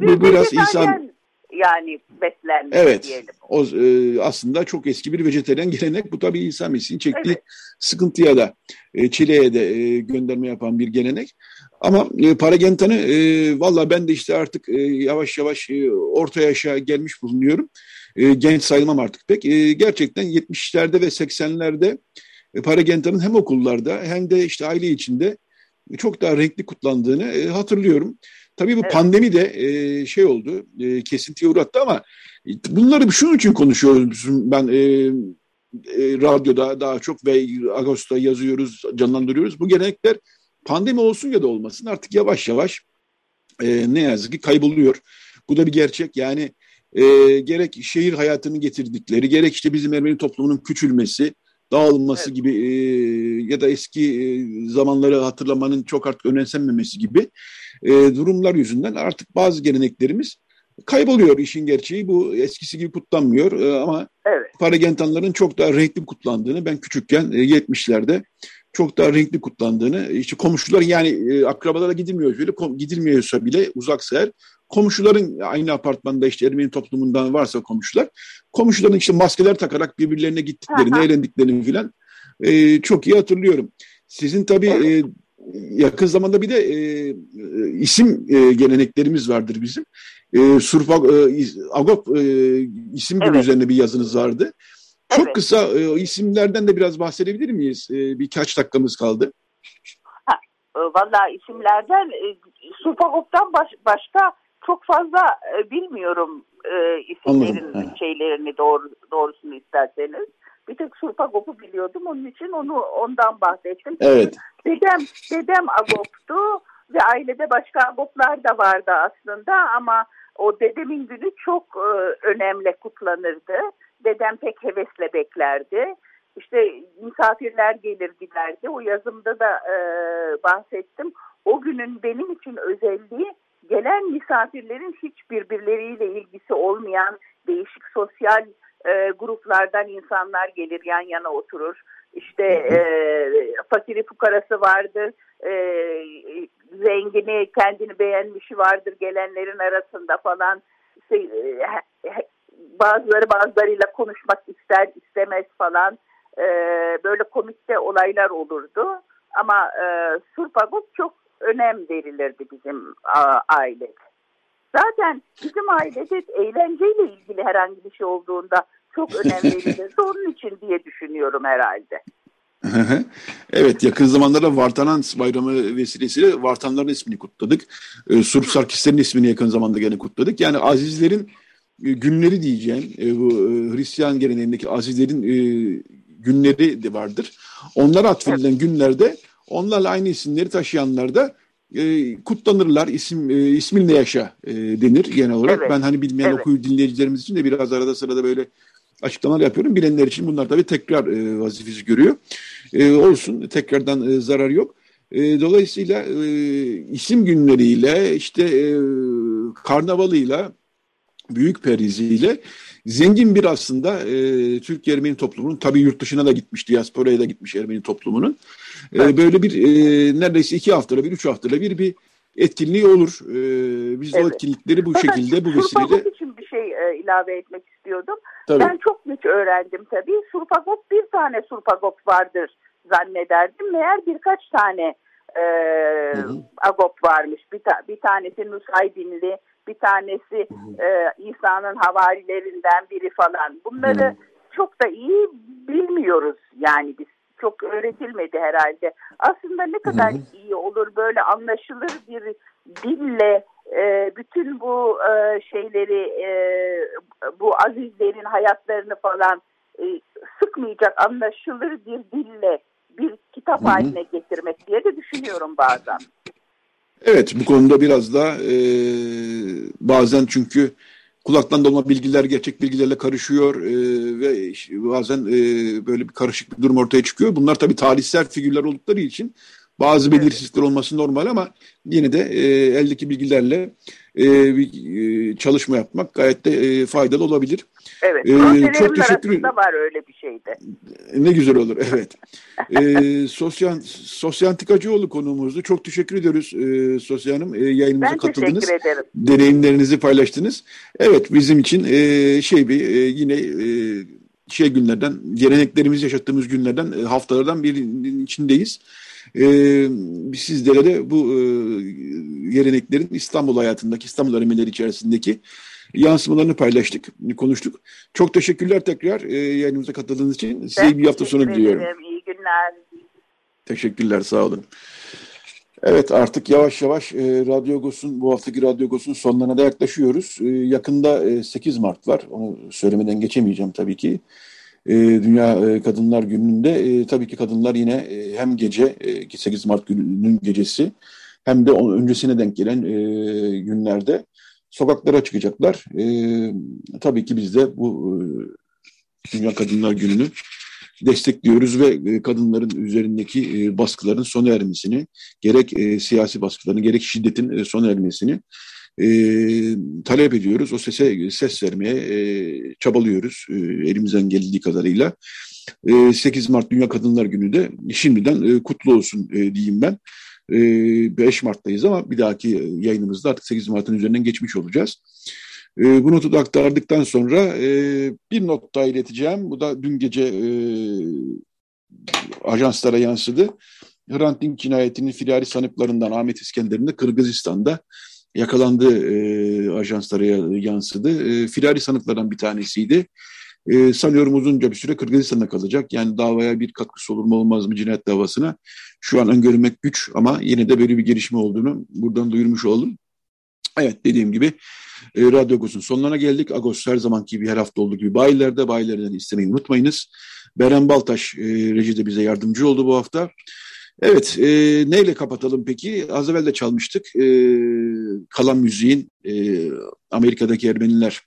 Bu biraz insan yani beslenmek
evet, diyelim. O, e, aslında çok eski bir vejeteryan *laughs* gelenek. Bu tabii İsa Mesih'in çektiği evet. sıkıntıya da, e, çileye de e, gönderme yapan bir gelenek. Ama e, Paragentan'ı e, valla ben de işte artık e, yavaş yavaş e, orta yaşa gelmiş bulunuyorum. E, genç sayılmam artık pek. E, gerçekten 70'lerde ve 80'lerde e, Paragentan'ın hem okullarda hem de işte aile içinde çok daha renkli kutlandığını hatırlıyorum. Tabii bu evet. pandemi de e, şey oldu, e, kesintiye uğrattı ama bunları şunun için konuşuyoruz. Ben e, e, radyoda daha çok ve Ağustos'ta yazıyoruz, canlandırıyoruz. Bu gelenekler pandemi olsun ya da olmasın artık yavaş yavaş e, ne yazık ki kayboluyor. Bu da bir gerçek. Yani e, gerek şehir hayatının getirdikleri, gerek işte bizim Ermeni toplumunun küçülmesi, dağılması evet. gibi e, ya da eski e, zamanları hatırlamanın çok artık önemsenmemesi gibi e, durumlar yüzünden artık bazı geleneklerimiz kayboluyor işin gerçeği. Bu eskisi gibi kutlanmıyor e, ama evet. Paragentanların çok daha renkli kutlandığını ben küçükken e, 70'lerde çok daha renkli kutlandığını işte komşular yani e, akrabalara gidilmiyor bile gidilmiyorsa bile uzaksa eğer komşuların aynı apartmanda işte Ermeni toplumundan varsa komşular komşuların işte maskeler takarak birbirlerine gittiklerini, eğlendiklerini filan e, çok iyi hatırlıyorum. Sizin tabii e, yakın zamanda bir de e, e, isim e, geleneklerimiz vardır bizim. E, Surf e, Agop e, isim evet. üzerine bir yazınız vardı. Çok evet. kısa e, isimlerden de biraz bahsedebilir miyiz? E, birkaç dakikamız kaldı.
Ha, e, Valla isimlerden e, Surfagop'tan baş, başka çok fazla e, bilmiyorum e, isimlerin Anladım. şeylerini doğru, doğrusunu isterseniz. Bir tek Surfagop'u biliyordum onun için onu ondan bahsettim.
Evet.
Dedem, dedem Agop'tu ve ailede başka Agop'lar da vardı aslında ama o dedemin günü çok e, önemli kutlanırdı. Dedem pek hevesle beklerdi. İşte misafirler gelir giderdi. O yazımda da e, bahsettim. O günün benim için özelliği gelen misafirlerin hiç birbirleriyle ilgisi olmayan değişik sosyal e, gruplardan insanlar gelir yan yana oturur. İşte e, fakiri fukarası vardır, e, zengini kendini beğenmişi vardır gelenlerin arasında falan. İşte, e, bazıları bazılarıyla konuşmak ister istemez falan. E, böyle komikte olaylar olurdu. Ama e, Surpagut çok önem verilirdi bizim ailede. Zaten bizim ailede eğlenceyle ilgili herhangi bir şey olduğunda çok önem *laughs* verilirdi. Onun için diye düşünüyorum herhalde.
evet yakın zamanlarda Vartanans bayramı vesilesiyle Vartanların ismini kutladık. E, Surp Sarkislerin ismini yakın zamanda gene kutladık. Yani azizlerin e, günleri diyeceğim. E, bu e, Hristiyan geleneğindeki azizlerin e, günleri de vardır. Onlara atfedilen günlerde onlarla aynı isimleri taşıyanlar da e, kutlanırlar. İsim e, isminle yaşa e, denir genel olarak. Evet. Ben hani bilmeyen evet. okuyu dinleyicilerimiz için de biraz arada sırada böyle açıklamalar yapıyorum. Bilenler için bunlar tabii tekrar e, vazifesi görüyor. E, olsun tekrardan e, zarar yok. E, dolayısıyla e, isim günleriyle işte e, karnavalıyla büyük periziyle zengin bir aslında e, Türk Ermeni toplumunun tabii yurt dışına da gitmiş, diasporaya da gitmiş Ermeni toplumunun. E, böyle bir e, neredeyse iki haftada bir, üç haftada bir bir etkinliği olur. E, biz evet. o etkinlikleri bu Fakat şekilde, bu vesileyle...
için bir şey e, ilave etmek istiyordum. Tabii. Ben çok geç öğrendim tabii. Surpagop bir tane surpagop vardır zannederdim. Meğer birkaç tane e, agop varmış. Bir, ta, bir tanesi Nusaybinli, bir tanesi e, İsa'nın havarilerinden biri falan. Bunları çok da iyi bilmiyoruz yani biz. Çok öğretilmedi herhalde. Aslında ne kadar iyi olur böyle anlaşılır bir dille e, bütün bu e, şeyleri e, bu azizlerin hayatlarını falan e, sıkmayacak anlaşılır bir dille bir kitap Hı-hı. haline getirmek diye de düşünüyorum bazen.
Evet bu konuda biraz da e, bazen çünkü kulaktan dolma bilgiler gerçek bilgilerle karışıyor e, ve bazen e, böyle bir karışık bir durum ortaya çıkıyor. Bunlar tabii tarihsel figürler oldukları için bazı belirsizlikler olması normal ama yine de e, eldeki bilgilerle e, bir e, çalışma yapmak gayet de e, faydalı olabilir.
Evet. Ee, çok teşekkür ederim. var öyle bir şeyde.
Ne güzel olur. Evet. ee, Sosyan Sosyantikacıoğlu konuğumuzdu. Çok teşekkür ediyoruz e, Sosya Hanım. E, yayınımıza ben katıldınız. teşekkür ederim. Deneyimlerinizi paylaştınız. Evet bizim için e, şey bir e, yine e, şey günlerden, geleneklerimizi yaşattığımız günlerden, e, haftalardan birinin içindeyiz. Ee, sizlere de bu e, geleneklerin İstanbul hayatındaki, İstanbul öğrenmeleri içerisindeki yansımalarını paylaştık, konuştuk. Çok teşekkürler tekrar e, yayınımıza katıldığınız için. Size ben bir hafta sonu diliyorum.
İyi günler.
Teşekkürler, sağ olun. Evet artık yavaş yavaş e, Radyo Gos'un bu haftaki Radyo Gos'un sonlarına da yaklaşıyoruz. E, yakında e, 8 Mart var. Onu söylemeden geçemeyeceğim tabii ki. E, Dünya e, Kadınlar Günü'nde e, tabii ki kadınlar yine e, hem gece e, 8 Mart gününün gecesi hem de onun öncesine denk gelen e, günlerde sokaklara çıkacaklar. E, tabii ki biz de bu e, Dünya Kadınlar Günü'nü destekliyoruz ve e, kadınların üzerindeki e, baskıların sona ermesini, gerek e, siyasi baskıların, gerek şiddetin sona ermesini e, talep ediyoruz. O sese ses vermeye e, çabalıyoruz e, elimizden geldiği kadarıyla. E, 8 Mart Dünya Kadınlar Günü de şimdiden e, kutlu olsun e, diyeyim ben. 5 ee, Mart'tayız ama bir dahaki yayınımızda artık 8 Mart'ın üzerinden geçmiş olacağız. Ee, bu notu da aktardıktan sonra e, bir not daha ileteceğim. Bu da dün gece e, ajanslara yansıdı. Hrant Dink cinayetinin firari sanıklarından Ahmet İskender'in de Kırgızistan'da yakalandığı e, ajanslara yansıdı. E, firari sanıklardan bir tanesiydi. E, sanıyorum uzunca bir süre Kırgızistan'da kalacak. Yani davaya bir katkısı olur mu olmaz mı cinayet davasına şu an öngörmek güç ama yine de böyle bir gelişme olduğunu buradan duyurmuş oldum. Evet dediğim gibi e, Radyo Agos'un sonlarına geldik. Agos her zamanki gibi her hafta olduğu gibi bayilerde, bayilerden istemeyi unutmayınız. Beren Baltaş e, rejide bize yardımcı oldu bu hafta. Evet, e, neyle kapatalım peki? Az evvel de çalmıştık. E, kalan müziğin e, Amerika'daki Ermeniler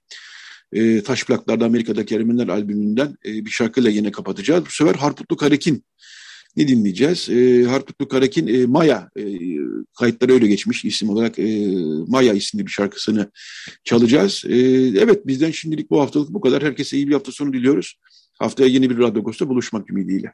e, Taş Plaklar'da Amerika'daki Ermeniler albümünden e, bir şarkıyla yine kapatacağız. Bu sefer Harputlu Karekin ne dinleyeceğiz? E, Harputlu Karekin e, Maya e, kayıtları öyle geçmiş isim olarak e, Maya isimli bir şarkısını çalacağız. E, evet bizden şimdilik bu haftalık bu kadar. Herkese iyi bir hafta sonu diliyoruz. Haftaya yeni bir Radyo Agos'ta buluşmak ümidiyle.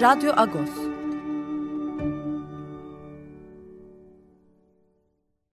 Radyo Agos